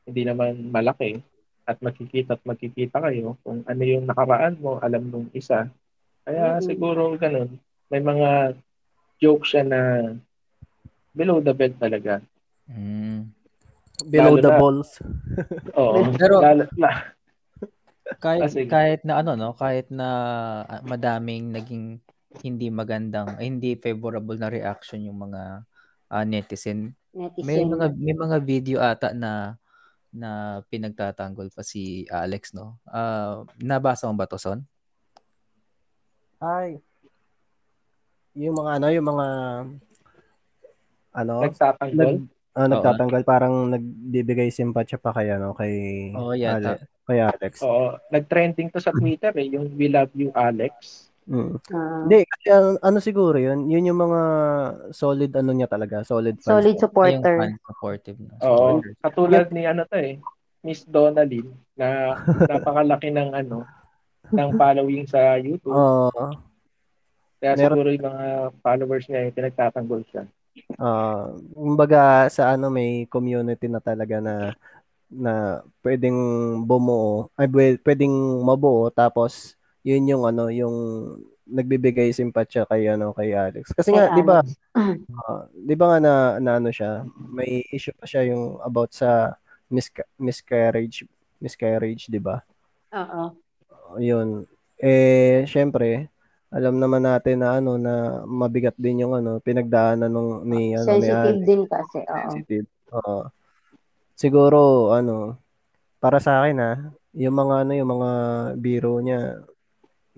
hindi naman malaki at makikita at makikita kayo kung ano yung nakaraan mo, alam nung isa. Kaya Mm. siguro ganun. May mga joke siya na below the belt talaga. mm, Below Lalo the na- balls. Oo. Pero- lalo, la- kahit Ah, sige. kahit na ano no, kahit na ah, madaming naging hindi magandang, hindi favorable na reaction yung mga ah, netizen. Netizen. May mga may mga video ata na na pinagtatanggol pa si Alex no. Ah, nabasa mo ba to, Son? Ay. Yung mga ano, yung mga ano, nagtatanggol. nag, ah, nagtatanggal parang nagbibigay simpatya pa kay ano kay Oo, yata. Ale- kay Alex. Oo. Nag-trending to sa Twitter eh, yung We Love You Alex. Mm. Hindi, kasi ano, ano siguro yun, yun yung mga solid ano niya talaga, solid fans. solid Ay, yung supporter. fan supportive no. Oo. supporter. Katulad ni ano to eh, Miss Donalyn na napakalaki ng ano ng following sa YouTube. Oo. Kaya meron- siguro yung mga followers niya yung pinagtatanggol siya. Ah, kumbaga sa ano may community na talaga na na pwedeng bumuo, ay pwe- pwedeng mabuo tapos yun yung ano yung nagbibigay simpatya kay ano kay Alex. Kasi nga, 'di ba? Ah, 'di ba nga na, na ano siya, may issue pa siya yung about sa misca- miscarriage, miscarriage, 'di ba? Oo. Yun. Eh, syempre, alam naman natin na ano na mabigat din yung ano pinagdaanan nung ni ano ni Sensitive Alex. din kasi. Oo. Sensitive. Oo. Siguro ano para sa akin ah, yung mga ano yung mga biro niya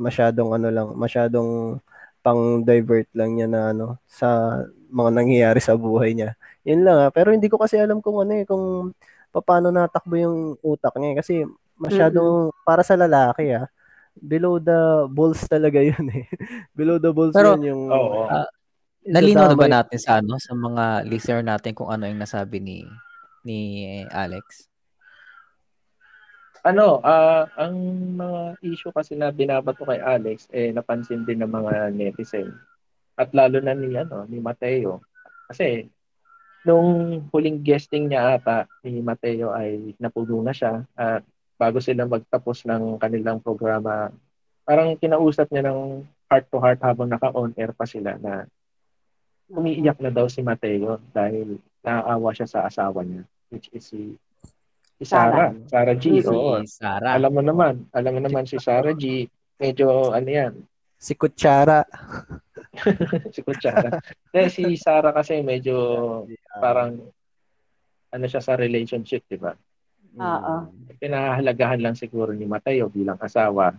masyadong ano lang, masyadong pang divert lang niya na ano sa mga nangyayari sa buhay niya. Yun lang ah. Pero hindi ko kasi alam kung ano eh kung paano natakbo yung utak niya eh. kasi masyadong para sa lalaki ah. Below the balls talaga yun eh. Below the balls Pero- yun yung Oo. Ah, Nalinaw na ba natin sa ano sa mga listener natin kung ano yung nasabi ni ni Alex? Ano, ah ang mga issue kasi na binabato kay Alex eh napansin din ng mga netizen. At lalo na ni ano, ni Mateo. Kasi nung huling guesting niya ata ni Mateo ay napuno na siya at bago sila magtapos ng kanilang programa, parang kinausap niya ng heart to heart habang naka-on air pa sila na umiiyak na daw si Mateo dahil naaawa siya sa asawa niya which is si, si Sarah, Sarah G. Si Oo. Sarah. Alam mo naman, alam mo naman si Sarah G. Medyo ano yan, si Kutsara. si Kutsara. Kaya si Sarah kasi medyo parang ano siya sa relationship, di ba? Oo. Pinahahalagahan lang siguro ni Mateo bilang asawa.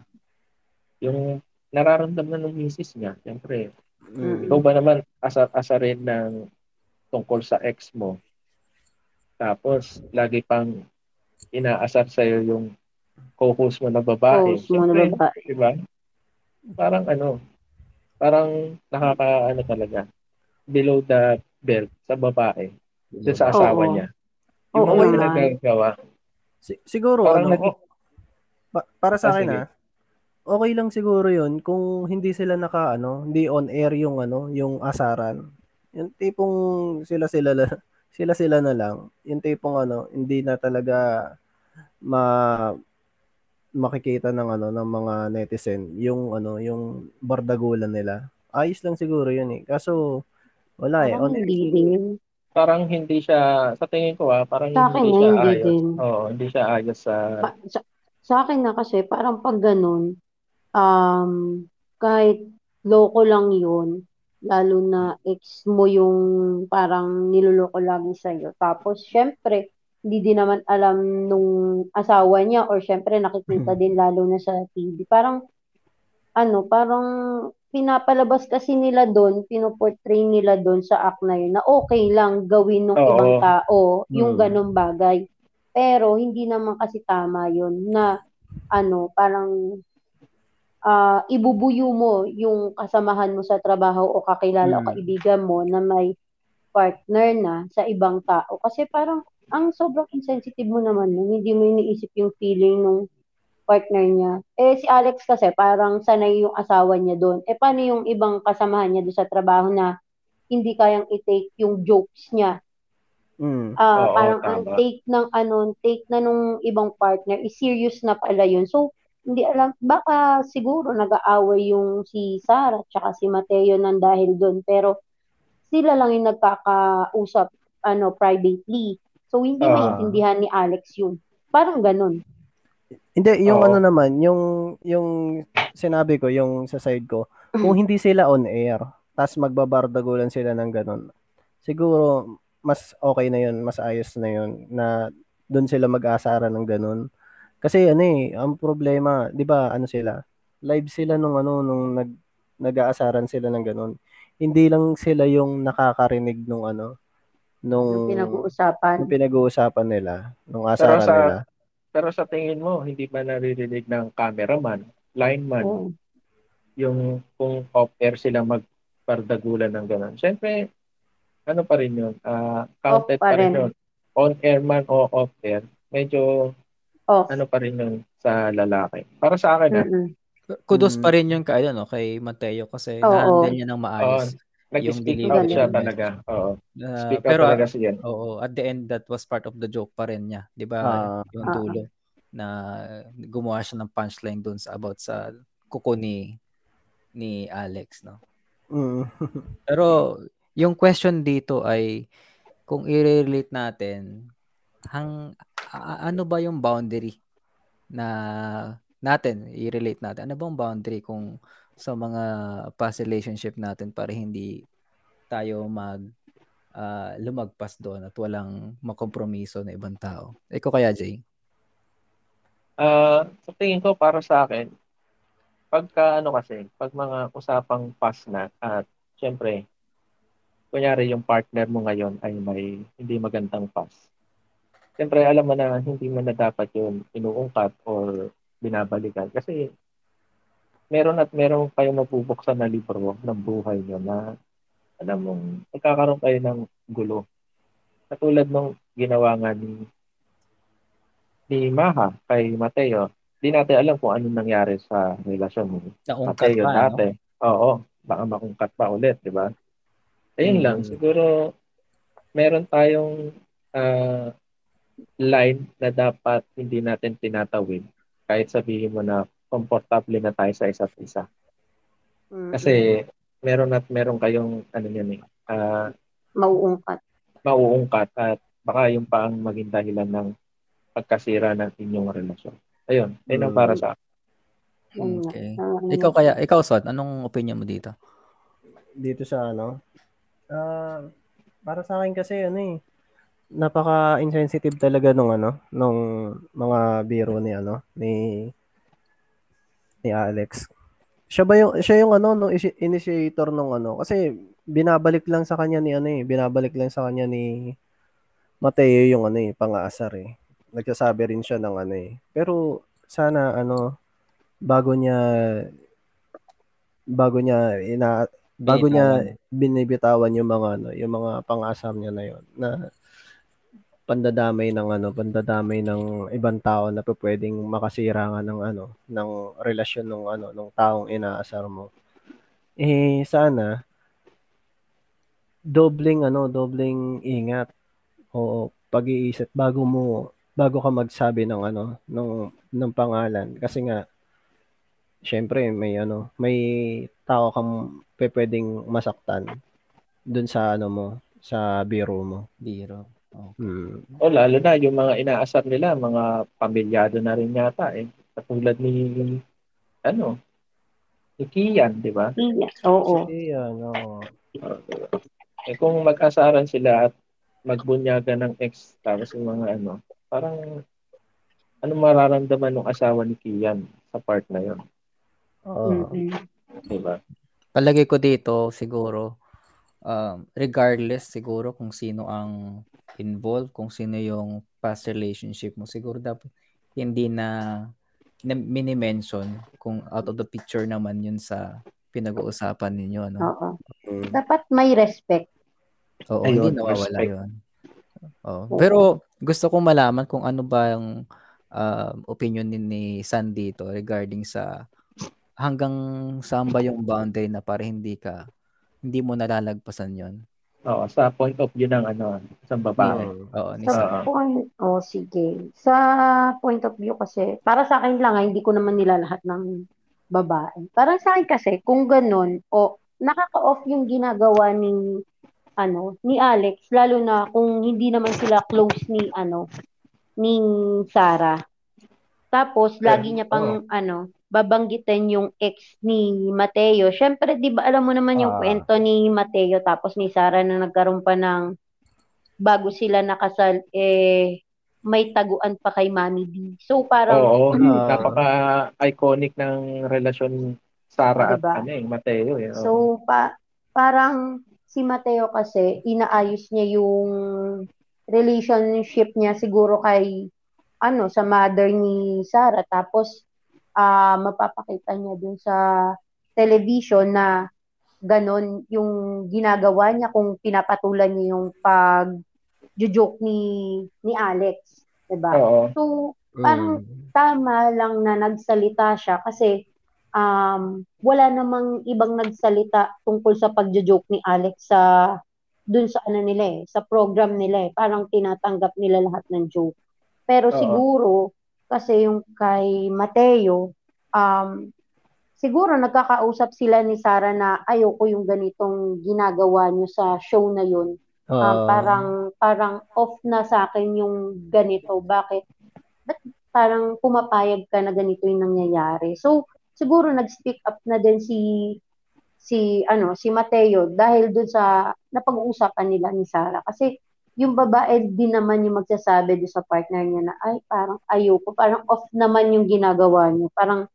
Yung nararamdaman ng misis niya, siyempre, Mm. ikaw ba naman asa, asa rin ng tungkol sa ex mo? Tapos, lagi pang inaasar sa'yo yung co-host mo na babae. Host mo na babae. Di ba? Parang ano, parang nakaka, ano talaga, below the belt sa babae, dun sa asawa Oo. niya. Yung Oo mga naman. ginagawa. Si- siguro, Parang ano, naging- o- pa- para sa Ah, akin sige. ah, okay lang siguro yun kung hindi sila naka, ano, hindi on air yung, ano, yung asaran. Yung tipong sila-sila la- sila-sila na lang. Yung tipong, ano, hindi na talaga ma makikita ng ano ng mga netizen yung ano yung bardagulan nila. Ayos lang siguro yun eh. Kaso wala eh. Parang On hindi din. Parang hindi siya, sa tingin ko ah, parang Sa akin hindi siya hindi ayos. din. Oo, hindi siya ayos sa... Pa- sa, sa akin na kasi, parang pag ganun, um, kahit loko lang yun, lalo na ex mo yung parang niloloko lagi sa'yo. Tapos, syempre, hindi din naman alam nung asawa niya or syempre nakikita din lalo na sa TV. Parang, ano, parang pinapalabas kasi nila doon, pinoportray nila doon sa act na yun na okay lang gawin ng Oo. ibang tao yung Hmm. ganong bagay. Pero hindi naman kasi tama yun na ano, parang ah ibubuyo mo yung kasamahan mo sa trabaho o kakilala o Hmm. kaibigan mo na may partner na sa ibang tao. Kasi parang ang sobrang insensitive mo naman nun. Hindi mo iniisip yung feeling ng partner niya. Eh, si Alex kasi parang sanay yung asawa niya doon. Eh, paano yung ibang kasamahan niya doon sa trabaho na hindi kayang i-take yung jokes niya? Mm. Ah, Oo, parang ang tama. take ng ano, take na nung ibang partner is serious na pala yun. So, hindi alam, baka siguro nag-aaway yung si Sarah at si Mateo nang dahil doon. Pero, sila lang yung nagkakausap ano, privately. So, hindi Ah. maintindihan ni Alex yun. Parang ganun. Hindi, yung Oo. ano naman, yung yung sinabi ko, yung sa side ko, kung hindi sila on air, tas magbabardagulan sila ng ganun, siguro mas okay na yun, mas ayos na yun, na doon sila mag-aasara ng ganun. Kasi ano eh, ang problema, di ba, ano sila, live sila nung ano, nung nag, nag-aasaran sila ng ganun. Hindi lang sila yung nakakarinig nung ano, nung, Yung pinag-uusapan. yung pinag-uusapan nila, nung Pero asaran sa, nila. pero sa tingin mo, hindi ba naririnig ng cameraman, lineman, Oo. yung kung off-air sila magpardagulan ng gano'n. Siyempre, ano pa rin yun, ah, counted Off pa pa rin rin. yun. On-air man o off-air, medyo Off. ano pa rin yun sa lalaki. Para sa akin, ah, Mm-mm. Kudos Mm. pa rin yung kay, ano, kay Mateo kasi Oo. na-handle niya ng maayos. nag-speak yung out siya talaga. Oo. Ah, Speak out pero talaga siya. Oo, at the end that was part of the joke pa rin niya, 'di ba? Ah. yung dulo na gumawa siya ng punchline doon sa about sa kuko ni ni Alex, no. Mm. Pero yung question dito ay kung i-relate natin hang ano ba yung boundary na natin i-relate natin ano bang boundary kung sa mga past relationship natin para hindi tayo mag ah, lumagpas doon at walang makompromiso na ibang tao. Ikaw kaya, Jay? Ah, sa tingin ko para sa akin, pagka ano kasi, pag mga usapang pass na at syempre, kunyari yung partner mo ngayon ay may hindi magandang pass. Syempre, alam mo na hindi mo na dapat yun inuungkat or binabalikan kasi meron at meron kayong mabubuksan na libro ng buhay nyo na alam mong magkakaroon kayo ng gulo. Katulad nung ginawa nga ni ni Maha kay Mateo, di natin alam kung anong nangyari sa relasyon ni Mateo pa, no? dati. Oo, baka makungkat pa ulit, di ba? Ayun Mm. lang, siguro meron tayong ah, line na dapat hindi natin tinatawid kahit sabihin mo na komportable na tayo sa isa't isa. Mm-mm. Kasi meron at meron kayong ano yan eh, ah, mauungkat. mauungkat at baka yung pa ang maging dahilan ng pagkasira ng inyong relasyon. Ayun, ayun ang Mm. para sa akin. Yun. Okay. Ah, Ikaw kaya, ikaw Son, anong opinion mo dito? dito sa ano, ah, para sa akin kasi ano eh, napaka-insensitive talaga nung ano, nung mga biro ni ano, ni ni Alex. Siya ba yung siya yung ano nung initiator nung ano kasi binabalik lang sa kanya ni ano eh, binabalik lang sa kanya ni Mateo yung ano eh, pang-aasar eh. Nagsasabi rin siya ng ano eh. Pero sana ano bago niya bago niya ina bago niya binibitawan yung mga ano, yung mga pang-asam niya na yon na pandadamay ng ano, pandadamay ng ibang tao na pwedeng makasira nga ng ano, ng relasyon ng ano, ng taong inaasar mo. Eh sana dobleng ano, dobleng ingat. Oo, pag-iisip bago mo bago ka magsabi ng ano, ng ng pangalan kasi nga syempre may ano, may tao kang pwedeng masaktan dun sa ano mo, sa biro mo. Biro. Okay. Hmm. O lalo na yung mga inaasar nila, mga pamilyado na rin yata eh. Katulad ni ano, ni Kian, di ba? Yes, oo. Kasi ano, Uh, eh kung mag-asaran sila at magbunyagan ng ex tapos yung mga ano, parang ano mararamdaman ng asawa ni Kian sa part na yun, oo. Mm-mm. di ba? Palagay ko dito siguro um, regardless siguro kung sino ang involved, kung sino yung past relationship mo, siguro dapat hindi na, na mini-mention kung out of the picture naman yun sa pinag-uusapan ninyo, no? Oo. Hmm. Dapat may respect. Oo, Ayun, hindi nawawala respect. yun. Oo. Oo. Pero gusto kong malaman kung ano ba yung um, opinion ni, ni San dito regarding sa hanggang saan ba yung boundary na para hindi ka hindi mo nalalagpasan yon. Oo, sa point of view ng ano, isang babae. Oo, ni Sa. Oo. point, oh sige. Sa point of view kasi, para sa akin lang, ah, hindi ko naman nila lahat ng babae. Para sa akin kasi, kung ganun, o nakaka-off yung ginagawa ni ano, ni Alex, lalo na kung hindi naman sila close ni ano, ni Sarah. Tapos, lagi niya pang, ano, babanggitin yung ex ni Mateo. Syempre, di ba, alam mo naman yung Ah. kwento ni Mateo tapos ni Sarah na nagkaroon pa ng bago sila nakasal, eh, may taguan pa kay Mami D. So, parang, Oo, Ah. napaka-iconic ng relasyon Sara Diba? at ano eh, Mateo eh. So, pa, parang si Mateo kasi, inaayos niya yung relationship niya siguro kay, ano, sa mother ni Sarah. Tapos, ah mapapakita niya dun sa television na ganon yung ginagawa niya kung pinapatulan niya yung pag joke ni ni Alex, 'di ba? So, parang Hmm. tama lang na nagsalita siya kasi um, wala namang ibang nagsalita tungkol sa pagjo-joke ni Alex sa dun sa ano nila eh, sa program nila eh. Parang tinatanggap nila lahat ng joke. Pero Oo. siguro kasi yung kay Mateo um siguro nagkakausap sila ni Sarah na ayoko yung ganitong ginagawa niyo sa show na yun. Um, Ah, parang parang off na sa akin yung ganito. Bakit? Ba't parang pumapayag ka na ganito yung nangyayari? So, siguro nag-speak up na din si si ano si Mateo dahil dun sa napag-uusapan nila ni Sarah kasi yung babae din naman yung magsasabi sa partner niya na ay parang ayoko parang off naman yung ginagawa niyo. Parang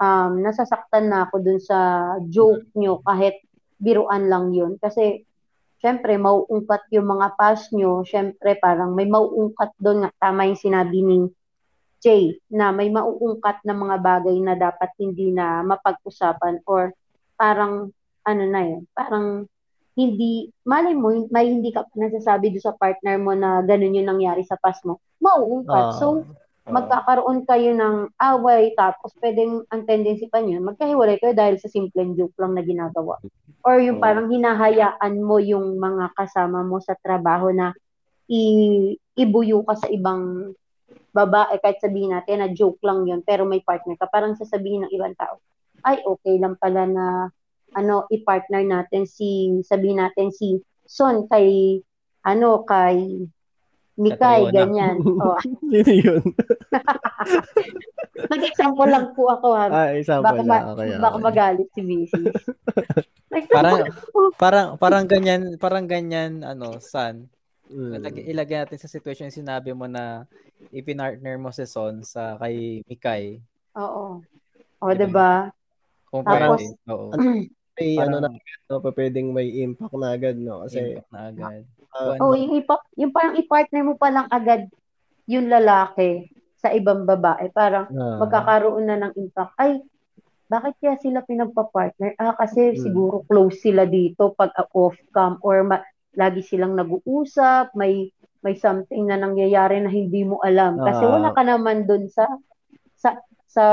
um, nasasaktan na ako dun sa joke niyo kahit biruan lang yun. Kasi syempre mauungkat yung mga past nyo syempre parang may mauungkat doon nga. Tama yung sinabi ni Jay na may mauungkat na mga bagay na dapat hindi na mapag-usapan or parang ano na yun, parang hindi, malay mo, may hindi ka nasasabi doon sa partner mo na ganun yung nangyari sa past mo, mauungkat. ah, so, Oo. magkakaroon kayo ng away, tapos pwedeng ang tendency pa niyo, magkahiwalay kayo dahil sa simpleng joke lang na ginagawa. Or yung Oo. parang hinahayaan mo yung mga kasama mo sa trabaho na i- ibuyo ka sa ibang babae, kahit sabihin natin na joke lang yun, pero may partner ka, parang sasabihin ng ibang tao, ay, okay lang pala na ano, i-partner natin si, sabihin natin si Son kay, ano, kay Mikay, ganyan. Oh, Sino yun? nag-example lang po ako ha. Ah, example Baka, lang. Okay, baka okay. magalit si Mrs. Parang parang parang ganyan, parang ganyan ano, San. Mm. Ilagay, ilagay natin sa situation yung sinabi mo na ipinartner mo si Son sa kay Mikay. Oo. O, diba? Kung Tapos- pwede. Oo. May ano Parang- na, no, pa pwedeng may impact na agad, no? Kasi, impact na agad. Kung Oh, ano, yung, ipa, yung parang i-partner mo pa lang agad yung lalaki sa ibang babae. Parang ah, magkakaroon na ng impact. Ay, bakit kaya sila pinagpa-partner? Ah, kasi Hmm. siguro close sila dito pag off-cam or ma- lagi silang nag-uusap, may may something na nangyayari na hindi mo alam. Kasi Ah. wala ka naman dun sa sa sa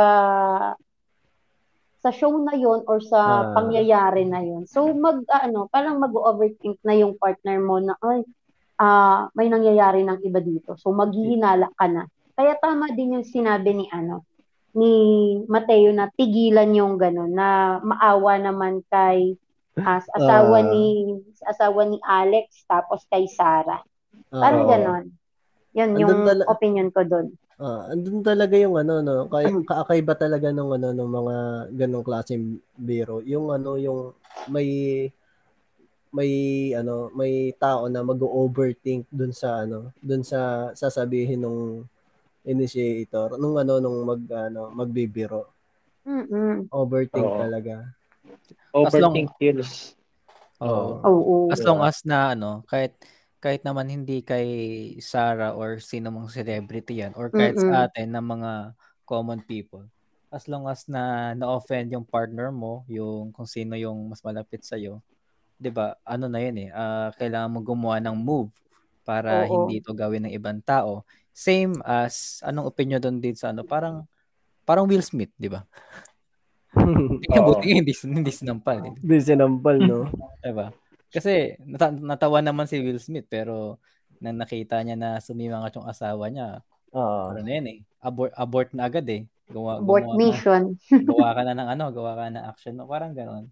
sa show na yon or sa Ah. pangyayari na yon. So mag ano, parang mag-overthink na yung partner mo na ay ah may nangyayari ng iba dito. So maghihinala ka na. Kaya tama din yung sinabi ni ano ni Mateo na tigilan yung gano'n na maawa naman kay as asawa Ah. ni asawa ni Alex tapos kay Sarah. Parang ah, gano'n. Yan yung tala- opinion ko doon. Ah, andun talaga yung ano no, kay kaakaiba talaga nung ano ng mga ganong klaseng biro. Yung ano yung may may ano, may tao na mag-overthink dun sa ano, dun sa sasabihin nung initiator, nung ano nung mag ano, magbibiro. Mm. Overthink Oo. talaga. Overthink kills. Oo. Oo. As long as na ano, kahit kahit naman hindi kay Sarah or sino mang celebrity yan or kahit Mm-mm. sa atin na mga common people. As long as na na-offend yung partner mo, yung kung sino yung mas malapit sa 'di ba? Ano na 'yun eh, ah, kailangan mo gumawa ng move para Oo. hindi ito gawin ng ibang tao. Same as anong opinion doon dito sa ano, parang parang Will Smith, 'di ba? Tingnan buti hindi hindi sinampal, eh. Di sinampal, no? Diba? Kasi nata- natawa naman si Will Smith pero nang nakita niya na sumimangat yung asawa niya, Oo. ano na yan eh, abort, abort na agad eh. Gawa, Abort gumawa ka- mission. gawa ka na ng ano, gawa ka na action. No? Parang gano'n.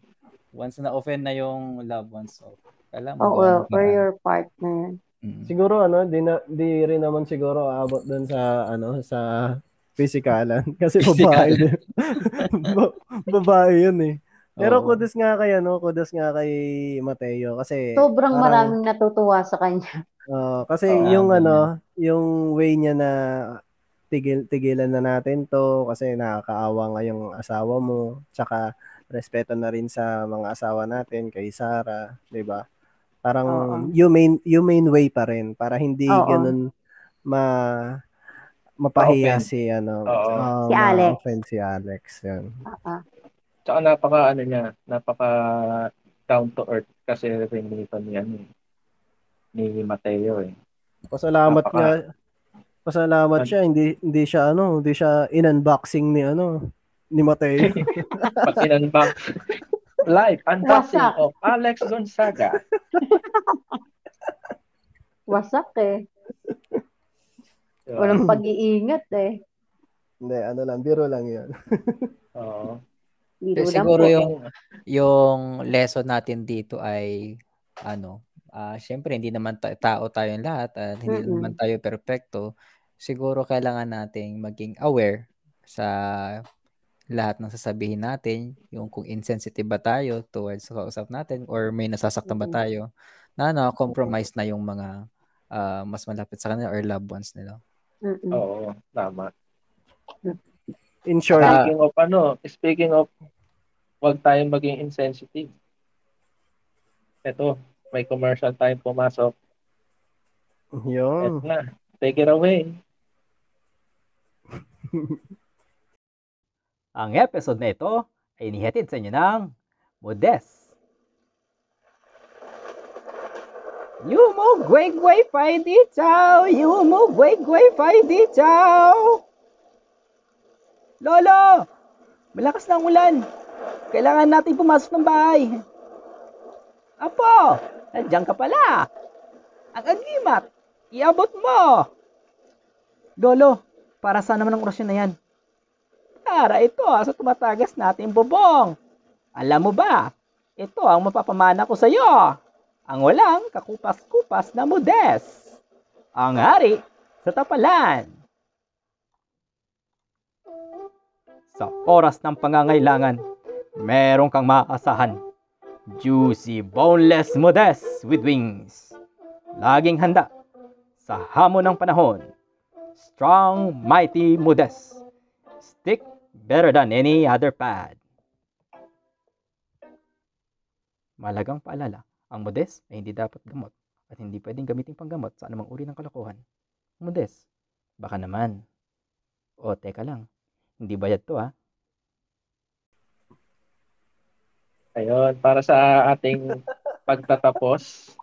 Once na offend na yung loved ones, so, kailangan mo gawa ng for paraan. your partner. Mm. Siguro ano, di, na, di rin naman siguro aabot dun sa ano, sa physikalan kasi babae din. Ba- babae yun eh. Pero Oo. kudos nga kay ano, kudos nga kay Mateo kasi Sobrang parang- maraming natutuwa sa kanya. Oo, kasi Oo, yung ganyan. ano, yung way niya na tigil tigilan na natin to kasi nakakaawa nga yung asawa mo, tsaka respeto na rin sa mga asawa natin kay Sarah, 'di ba? Parang Oo. humane humane way pa rin para hindi Oo. ganun ma mapahiya si ano, Oo. ah, Si Alex. ma-offend si Alex, yan. Ah, Tsaka napaka ano niya, napaka down to earth kasi rin nito ni ano eh, ni Mateo eh. Pasalamat Napaka- nga Pasalamat siya, hindi hindi siya ano, hindi siya in-unboxing ni ano, ni Mateo. Pag in-unbox live unboxing Wasak. of Alex Gonzaga. wasak eh. Diba? Walang pag-iingat eh. Hindi, ano lang, biro lang 'yan. Oo. Biro lang siguro po. yung yung lesson natin dito ay ano, ah syempre hindi naman ta- tao tayong lahat at hindi Mm-mm. naman tayo perpekto. Siguro kailangan nating maging aware sa lahat ng sasabihin natin, yung kung insensitive ba tayo towards sa kausap natin or may nasasaktan ba tayo na na-compromise na yung mga ah, mas malapit sa kanila or loved ones nila. Mm-mm. Oo, tama. In short, Ah. Speaking of ano, speaking of wag tayong maging insensitive. Ito, may commercial time pumasok. Ito yun. na. Take it away. Ang episode na ito ay inihatid sa inyo ng Modest. Yumo gway gway fai di chow! Yumo gway gway fai di chow! Lolo! Malakas na ang ulan. Kailangan natin pumasok ng bahay. Apo! Nandiyan ka pala. Ang agimat. Iabot mo. Lolo, para saan naman ang orasyon na yan? Para ito sa tumatagas nating bubong. Alam mo ba, ito ang mapapamana ko sa iyo. Ang walang kakupas-kupas na modest. ang hari sa tapalan. Sa oras ng pangangailangan, meron kang maasahan. Juicy, boneless modest with wings. Laging handa sa hamon ng panahon. Strong, mighty, modest. Stick better than any other pad. Malagang paalala, ang modest ay hindi dapat gamot at hindi pwedeng gamitin panggamot sa anumang uri ng kalokohan. Modest, baka naman. O teka lang, hindi bayad to ha. Ayun, para sa ating pagtatapos,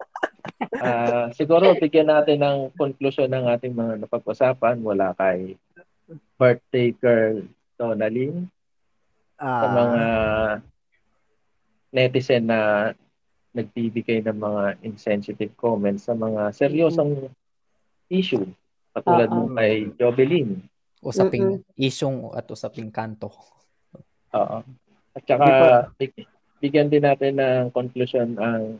ah, siguro bigyan natin ng conclusion ng ating mga napag-usapan mula kay birthday girl Donalyn sa Ah, mga netizen na nagbibigay ng mga insensitive comments sa mga seryosong issue. Katulad Oo. nung kay Jobelin. Usaping isyong at usaping kanto. Oo. At saka, big- bigyan din natin ng conclusion ang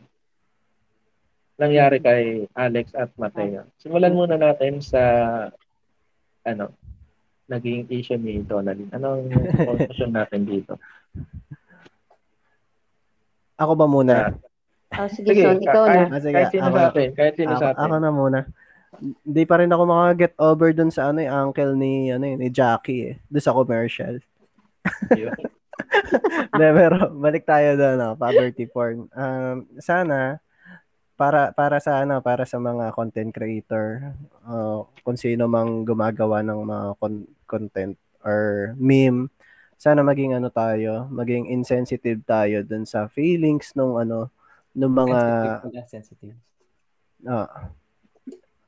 nangyari kay Alex at Mateo. Simulan muna natin sa ano, naging issue ni Donalyn. Anong conclusion natin dito? ako ba muna? Oh, sige, Son, ikaw kahit, na. Ah, sige, kahit sino ako sa atin, kahit sino Ako, sa atin. ako na muna. Hindi pa rin ako makaget over dun sa ano, yung uncle ni ano eh, ni Jackie eh, dun sa commercial. Hindi, pero balik tayo doon, no, poverty porn. Um, sana para para sa ano, para sa mga content creator, uh, kung sino mang gumagawa ng mga con- content or meme, sana maging ano tayo, maging insensitive tayo dun sa feelings nung ano, nung mga sensitive pala, sensitive. Ah.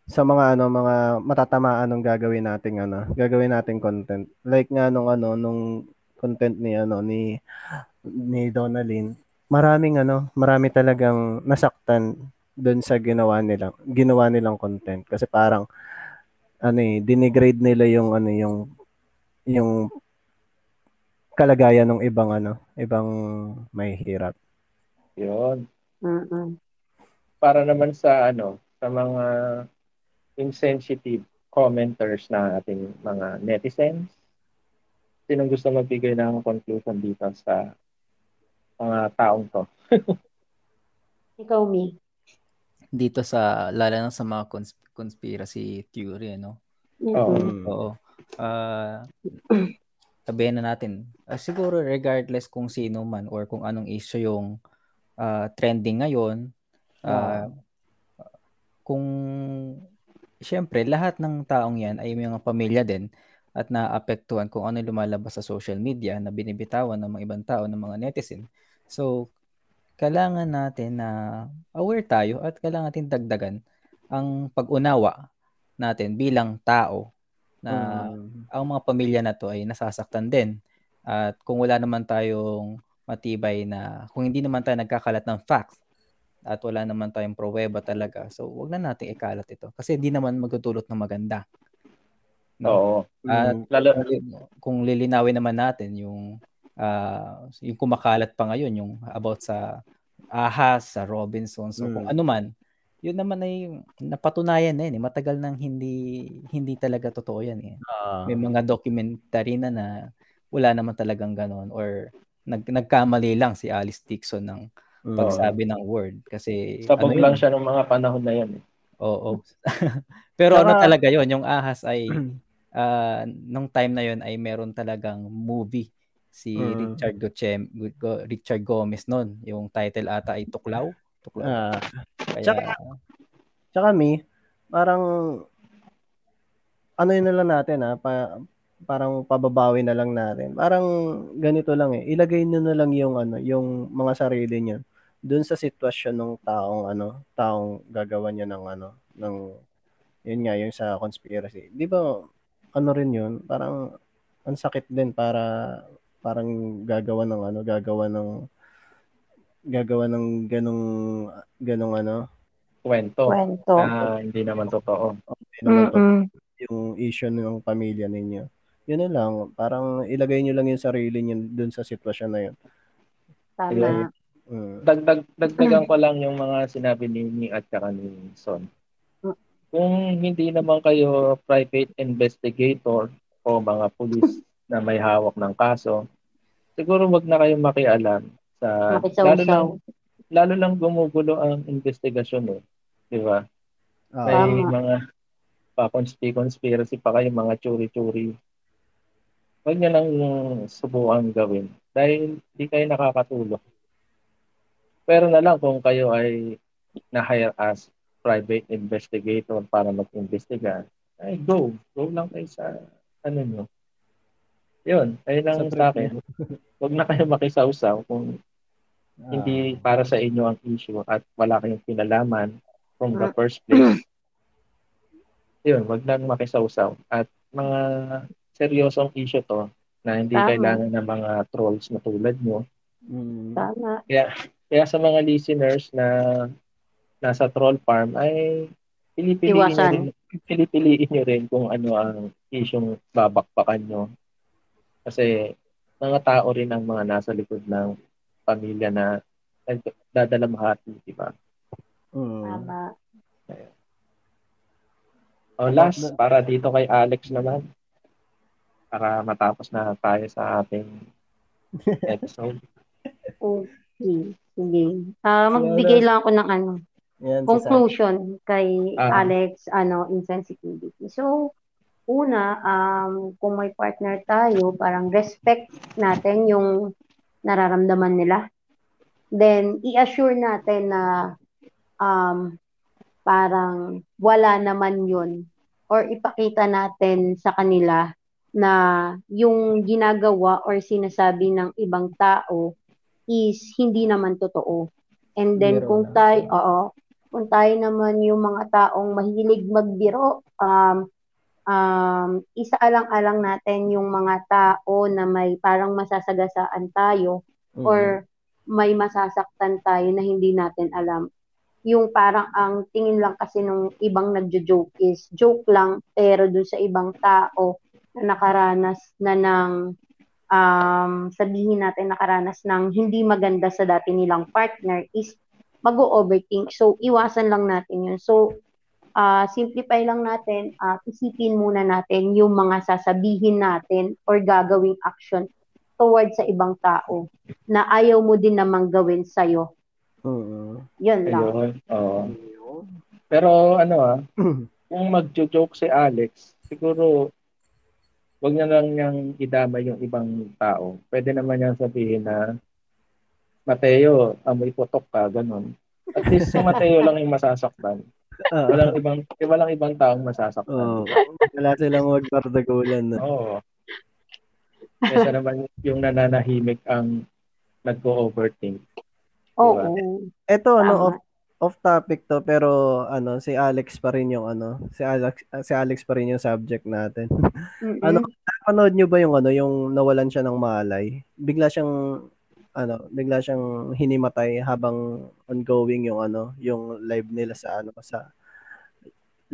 Sa mga ano mga matatamaan ng gagawin nating ano gagawin nating content like nga nung ano nung content ni ano ni ni Donalyn maraming ano marami talagang nasaktan doon sa ginawa nilang ginawa nilang content kasi parang ano eh dinigrade nila yung ano yung yung kalagayan ng ibang ano ibang may hirap Yun. Mm-mm. Para naman sa ano, sa mga insensitive commenters na ating mga netizens, sinong gusto magbigay ng conclusion dito sa mga taong to? Ikaw, Mi. Dito sa, lalo na sa mga cons- conspiracy theory, ano? Oo. Mm-mm. Oo. Ah, sabihin na natin, ah, siguro regardless kung sino man or kung anong issue yung ah, trending ngayon, ah, kung syempre lahat ng taong yan ay may mga pamilya din at naapektuhan kung ano lumalabas sa social media na binibitawan ng mga ibang tao, ng mga netizen. So, kailangan natin na aware tayo at kailangan natin dagdagan ang pag-unawa natin bilang tao na Mm. ang mga pamilya na to ay nasasaktan din. At kung wala naman tayong matibay na, kung hindi naman tayo nagkakalat ng facts at wala naman tayong pruweba talaga, so wag na natin ikalat ito. Kasi hindi naman magtutulot ng maganda. No? Oo. At Mm. Lalo, kung, li- kung lilinawin naman natin yung ah, yung kumakalat pa ngayon yung about sa ahas, sa Robinsons, so kung Mm. ano man, yun naman ay napatunayan na. Eh. Matagal nang hindi hindi talaga totoo yan. Eh. Ah. May mga documentary na na wala naman talagang ganon or nag, nagkamali lang si Alice Dixon ng. Pagsabi ng word kasi sabog ano lang yun, siya ng mga panahon na yan. eh. Oo. Pero ano Saka- talaga yon yung ahas ay ah, nung time na yon ay meron talagang movie si Mm. Richard Gochem, Go- Richard Gomez noon. Yung title ata ay Tuklaw. Tuklaw. Ah. Kaya, tsaka- Tsaka mi, parang ano yun na lang natin ha, pa, parang pababawi na lang natin. Parang ganito lang eh. Ilagay niyo na lang yung ano, yung mga sarili niyo doon sa sitwasyon ng taong ano, taong gagawa niya ng ano, ng yun nga yung sa conspiracy. 'Di ba ano rin yun? Parang ang sakit din para parang gagawa ng ano, gagawa ng gagawa ng ganong ganong ano, Kwento. Kwento. Na hindi naman totoo. hindi naman to Mm-mm. yung issue ng pamilya ninyo. Yun na lang, parang ilagay nyo lang yung sarili nyo dun sa sitwasyon na yun. Tama. Mm. Dagdag, dagdagan ko lang yung mga sinabi ni Ning at saka ni Son. kung hindi naman kayo private investigator o mga pulis na may hawak ng kaso, siguro wag na kayong makialam sa lalo lang lalo lang gumugulo ang investigasyon eh. Di ba? Ah, May Tama. mga pa conspiracy pa kayo, mga churi-churi. Huwag niyo lang subukan gawin dahil di kayo nakakatulong. Pero na lang kung kayo ay na-hire as private investigator para mag-investiga, ay go. Go lang kayo sa ano nyo. Yun, ayun lang Sa sa, akin. Huwag na kayo makisawsaw kung ah, hindi para sa inyo ang issue at wala kayong kinalaman from the Mm. first place. Yun, wag lang makisawsaw. At mga seryosong issue to na hindi Tama. kailangan ng mga trolls na tulad nyo. mm, Tama. Kaya sa mga listeners na nasa troll farm ay pinipiliin nyo rin, pinipiliin nyo rin kung ano ang isyong babakbakan nyo. Kasi mga tao rin ang mga nasa likod ng pamilya na nagdadalamhati, di ba? mm. Tama. O last, para dito kay Alex naman. Para matapos na tayo sa ating episode. Okay. Sige. Ah, magbigay lang ako ng ano, Yan, conclusion kay Ah. Alex ano insensitivity. So una um kung may partner tayo, parang respect natin yung nararamdaman nila. Then i-assure natin na um parang wala naman yun or ipakita natin sa kanila na yung ginagawa or sinasabi ng ibang tao is hindi naman totoo. And then Biro kung tayo, oo, kung tayo naman yung mga taong mahilig magbiro, um, um, isaalang-alang natin yung mga tao na may parang masasagasaan tayo Mm. or may masasaktan tayo na hindi natin alam. Yung parang ang tingin lang kasi nung ibang nagjo-joke is joke lang pero dun sa ibang tao na nakaranas na ng um, sabihin natin nakaranas ng hindi maganda sa dati nilang partner is mag-overthink. So, iwasan lang natin yun. So, ah simplify lang natin, ah isipin muna natin yung mga sasabihin natin or gagawing action towards sa ibang tao na ayaw mo din namang gawin sa'yo. Mm. Yun lang. Ayun. Oo. Pero ano ah, kung mag-joke si Alex, siguro wag niya lang niyang idamay yung ibang tao. Pwede naman niyang sabihin na Mateo, amoy putok ka, ganun. At least si Mateo lang yung masasaktan. Ah, Walang ibang walang ibang taong masasaktan. oh, wala silang magbardagulan na. Oo. Kesa naman yung nananahimik ang nagko-overthink. Oo. Ito ano off off topic to pero ano si Alex pa rin yung ano si Alex si Alex pa rin yung subject natin. Mm-mm. ano napanood niyo ba yung ano yung nawalan siya ng malay? Bigla siyang ano, bigla siyang hinimatay habang ongoing yung ano, yung live nila sa ano sa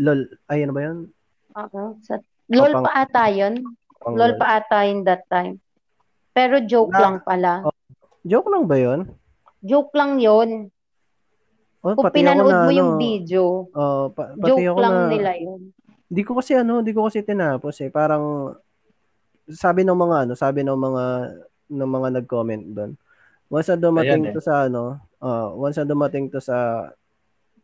LOL. Ay, ano ba yun? Oo. Sa, LOL Kapang- pa ata yun. Pang LOL pa ata yun that time. Pero joke Na- lang pala. Joke lang ba yun? Joke lang yun. Oh, Kung pati pinanood na, mo yung ano, video, oh, pa- pati joke ako lang na, nila yun. Di ko kasi ano, di ko kasi tinapos eh. Parang sabi ng mga ano, sabi ng mga ng mga nag-comment doon. Once na dumating Ayan eh. to sa ano, ah, once na dumating to sa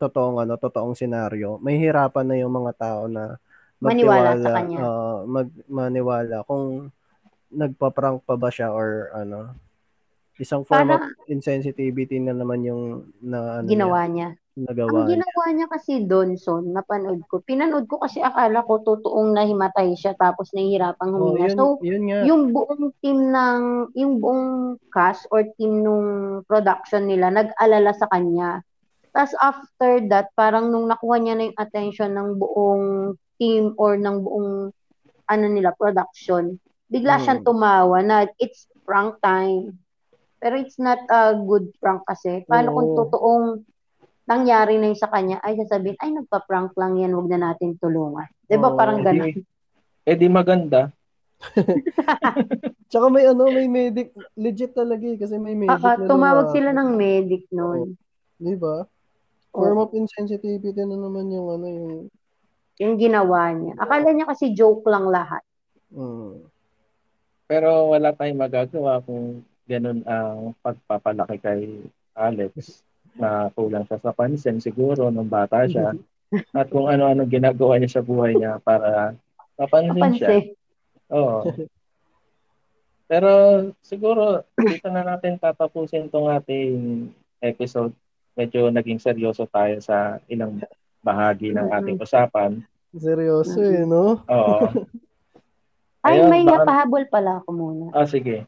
totoong ano, totoong senaryo, may hirapan na yung mga tao na Maniwala magtiwala, sa kanya. ah, mag maniwala kung nagpa-prank pa ba siya or ano. Isang form Para- of insensitivity na naman yung na ano Ginawa niya. niya, nagawa. Ang ginawa niya kasi doon, Son, napanood ko. Pinanood ko kasi akala ko totoong nahimatay siya tapos nahihirapang Oh, huminga. yun, so, yun nga. yung buong team ng, yung buong cast or team nung production nila, nag-alala sa kanya. Tapos after that, parang nung nakuha niya na yung attention ng buong team or ng buong ano nila, production, bigla Hmm. siyang tumawa na it's prank time. Pero it's not a good prank kasi. Paano kung Oo. totoong nangyari na yun sa kanya, ay sasabihin, ay nagpa-prank lang yan, wag na natin tulungan. 'Di ba Oo. parang Eh ganun? di, eh di maganda. Tsaka may ano, may medic, legit talaga eh, kasi may medic Ah, ah, na tumawag lumapit. sila ng medic noon. Di ba? Form of insensitivity na naman yung ano, yung yung ginawa niya. Akala niya kasi joke lang lahat. Mm. Pero wala tayong magagawa kung ganun ang pagpapalaki kay Alex na kulang siya sa pansin siguro nung bata siya at kung ano-ano ginagawa niya sa buhay niya para mapansin siya. Kapansin. Oo. Pero siguro dito na natin tatapusin tong ating episode. Medyo naging seryoso tayo sa ilang bahagi ng ating usapan. Seryoso eh, no? Oo. Ay, Ayun, may baka- napahabol pala ako muna. Ah, sige.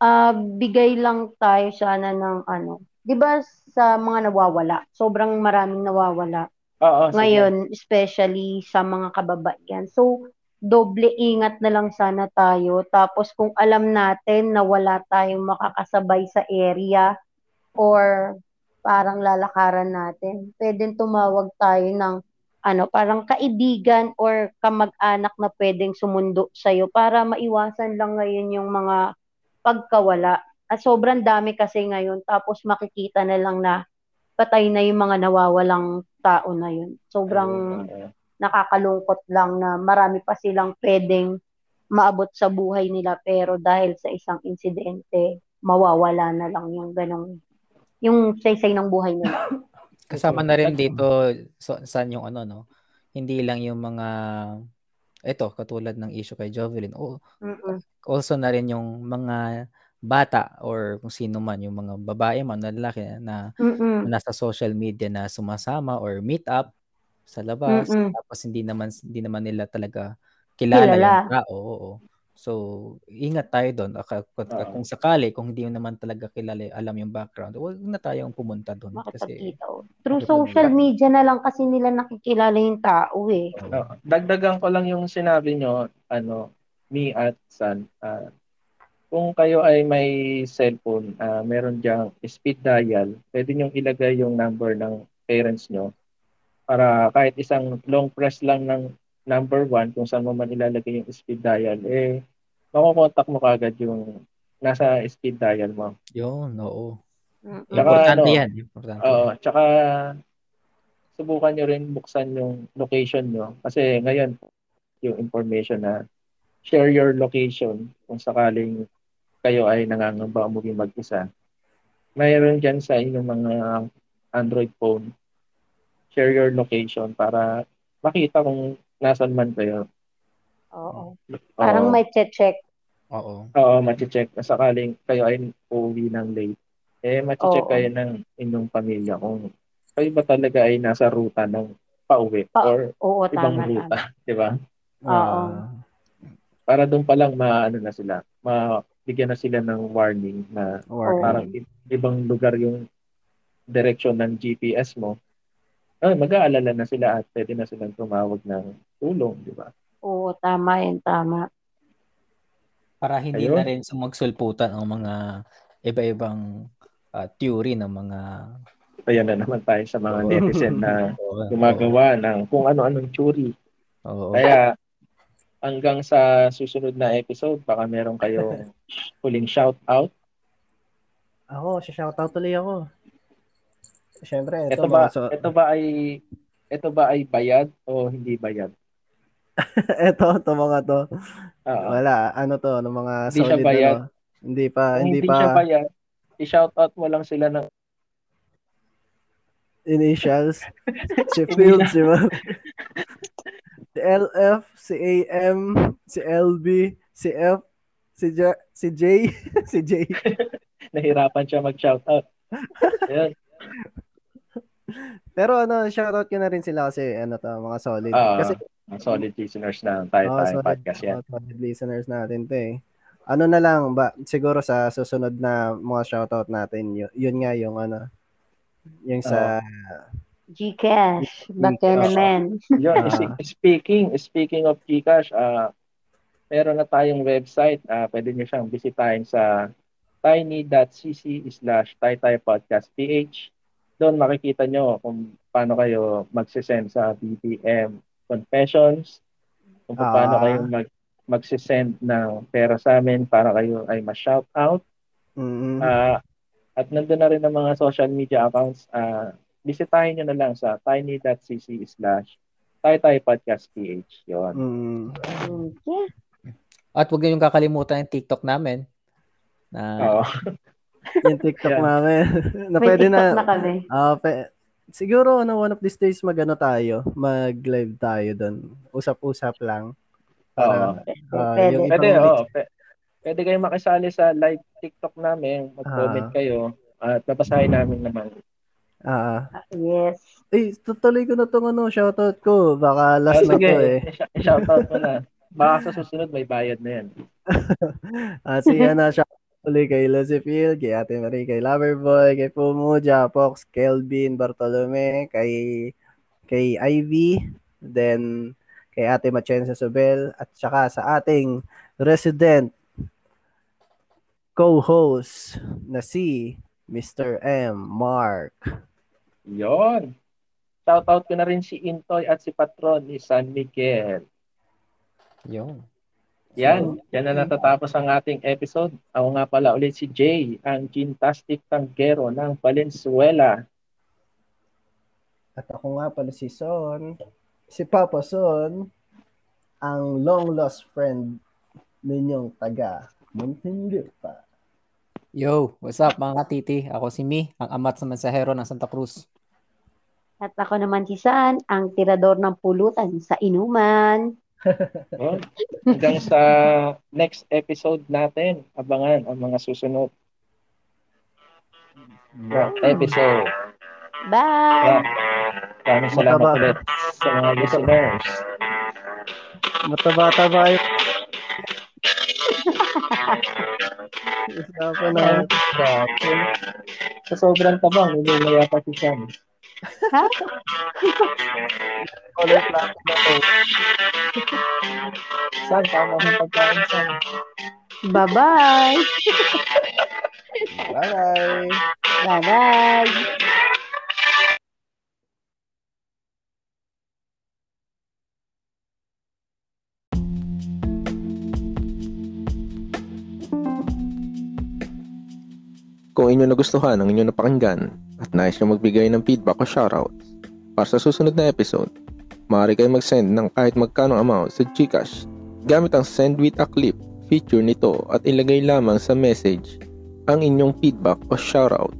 Ah, bigay lang tayo sana ng ano. 'Di ba sa mga nawawala, sobrang maraming nawawala. Oo, sige. Ngayon, especially sa mga kababaihan. So, doble ingat na lang sana tayo. Tapos kung alam natin na wala tayong makakasabay sa area or parang lalakaran natin, pwedeng tumawag tayo ng ano, parang kaibigan or kamag-anak na pwedeng sumundo sa'yo para maiwasan lang ngayon yung mga pagkawala. At sobrang dami kasi ngayon, tapos makikita na lang na patay na yung mga nawawalang tao na yun. Sobrang nakakalungkot lang na marami pa silang pwedeng maabot sa buhay nila pero dahil sa isang insidente, mawawala na lang yung ganong yung saysay ng buhay nila. Kasama na rin dito so, saan yung ano no. Hindi lang yung mga eto katulad ng issue kay Jovelyn. O Mm-mm. also na rin yung mga bata or kung sino man yung mga babae man na lalaki na Mm-mm. nasa social media na sumasama or meet up sa labas Mm-mm. tapos hindi naman hindi naman nila talaga kilala, Kilala. yung tao. Oo. So, ingat tayo doon. Kung, sakali, kung hindi mo naman talaga kilala, alam yung background, huwag na tayong pumunta doon. Kasi, Makipagkita. oh. Through social media na lang kasi nila nakikilala yung tao eh. Oo. Dagdagan ko lang yung sinabi nyo, ano, me at San. ah, kung kayo ay may cellphone, ah, meron diyang speed dial, pwede nyo ilagay yung number ng parents nyo para kahit isang long press lang ng number one, kung saan mo man ilalagay yung speed dial, eh, makukontak mo kagad yung nasa speed dial mo. yun, oo. Tsaka Importante ano, yan. Importante. Oo, yan. tsaka subukan nyo rin buksan yung location nyo. Kasi ngayon, yung information na share your location kung sakaling kayo ay nangangamba umuwi mag-isa. Mayroon dyan sa inyong mga Android phone, share your location para makita kung nasan man kayo. Oo. Oo. Parang may check. Oo. Oo, machi-check na sakaling kayo ay uuwi ng late. Eh, machi-check Oo. kayo ng inyong pamilya kung kayo ba talaga ay nasa ruta ng pauwi Pa- or Oo, ibang tama, ruta, tama. di ba? Oo. Ah, Para doon pa lang maano na sila, mabigyan na sila ng warning na warning. parang i- ibang lugar yung direction ng GPS mo. Ah, mag-aalala na sila at pwede na silang tumawag ng tulong, di ba? Oo, tama yan, tama. Para hindi Ayun. na rin sumagsulputan ang mga iba-ibang ah, theory ng mga Kaya na naman tayo sa mga netizen na gumagawa ng kung ano-anong theory. Oo. Kaya hanggang sa susunod na episode, baka meron kayong huling shout out. Ako, si shoutout tuloy ako. Siyempre, ito, Ito ba mga so, ito ba ay ito ba ay bayad o hindi bayad? ito, ito mga to. Oo. Wala, ano to, ng mga Hindi siya solid bayad. ano. Hindi pa, Kung hindi, hindi, pa siya bayad, i-shout out mo lang sila ng initials. si Field, si Mark. si LF, si AM, si LB, si F, si J, si J, si J. nahirapan siya mag-shout out. Ayun. Pero ano, shoutout ko na rin sila kasi ano to, mga solid. Ah, kasi solid listeners na tayo Oo, tayo solid, podcast yan. oo, solid listeners natin to eh. Ano na lang ba siguro sa susunod na mga shoutout natin yun, yun nga yung ano yung sa Gcash, back in a man. Yun, Ah. speaking speaking of Gcash, ah meron na tayong website. ah pwede niyo siyang bisitahin sa tiny.cc slash ph Doon makikita nyo kung paano kayo magsisend sa BBM confessions, kung paano Ah. kayo mag magsisend ng pera sa amin para kayo ay ma-shout out. mm, Ah, at nandun na rin ang mga social media accounts. Ah, bisitahin nyo na lang sa tiny.cc slash Tayo Podcast PH. Yun. Mm. Okay. At huwag niyong kakalimutan yung TikTok namin. Na, Oo. Yung TikTok Yeah. namin. na May pwede TikTok na. na kami. Ah, pe- siguro ano, one of these days magano tayo, mag-live tayo doon. Usap-usap lang. Oo. ah, Pwede. yung Pwede, ibang oo. P- pwede kayo makisali sa live TikTok namin. Mag-comment Ah. kayo. At babasahin namin naman. Ah, Ah, Yes. eh, tutuloy ko na tong ano, shoutout ko. Baka last Ah, na sige, to eh. shoutout mo na. Baka sa susunod may bayad na yan. Ah, si ano, shoutout ulit kay Lucifil, kay Ate Marie, kay Loverboy, kay Pumu, Japox, Kelvin, Bartolome, kay kay Ivy, then kay Ate Machenza Sobel, at saka sa ating resident co-host na si Mr. M. Mark. Yon. Shoutout ko na rin si Intoy at si Patron ni San Miguel. yun. Yan, yan na natatapos ang ating episode. Ako nga pala ulit si Jay, ang Gintastic Tanggero ng Valenzuela. At ako nga pala si Son, si Papa Son, ang long lost friend ninyong taga Muntinlupa. Yo, what's up mga katiti? Ako si Mi, ang amat sa mensahero ng Santa Cruz. At ako naman si San, ang tirador ng pulutan sa inuman. Oh, hanggang sa next episode natin, abangan ang mga susunod na episode. Bye! Yeah. Maraming salamat Mataba. ulit sa mga listeners. Mataba-taba yung Usapan na. Grabe. Sa sobrang tabang, hindi na yata si Sam. Ulit lang na to. Tama akong pagkain, Sam. Bye-bye! Bye-bye. Bye-bye! Kung inyo nagustuhan ang inyo napakinggan at nais nyo magbigay ng feedback o shoutout para sa susunod na episode, maaari kayo mag-send ng kahit magkano amount sa Gcash gamit ang send with a clip feature nito at ilagay lamang sa message ang inyong feedback o shoutout.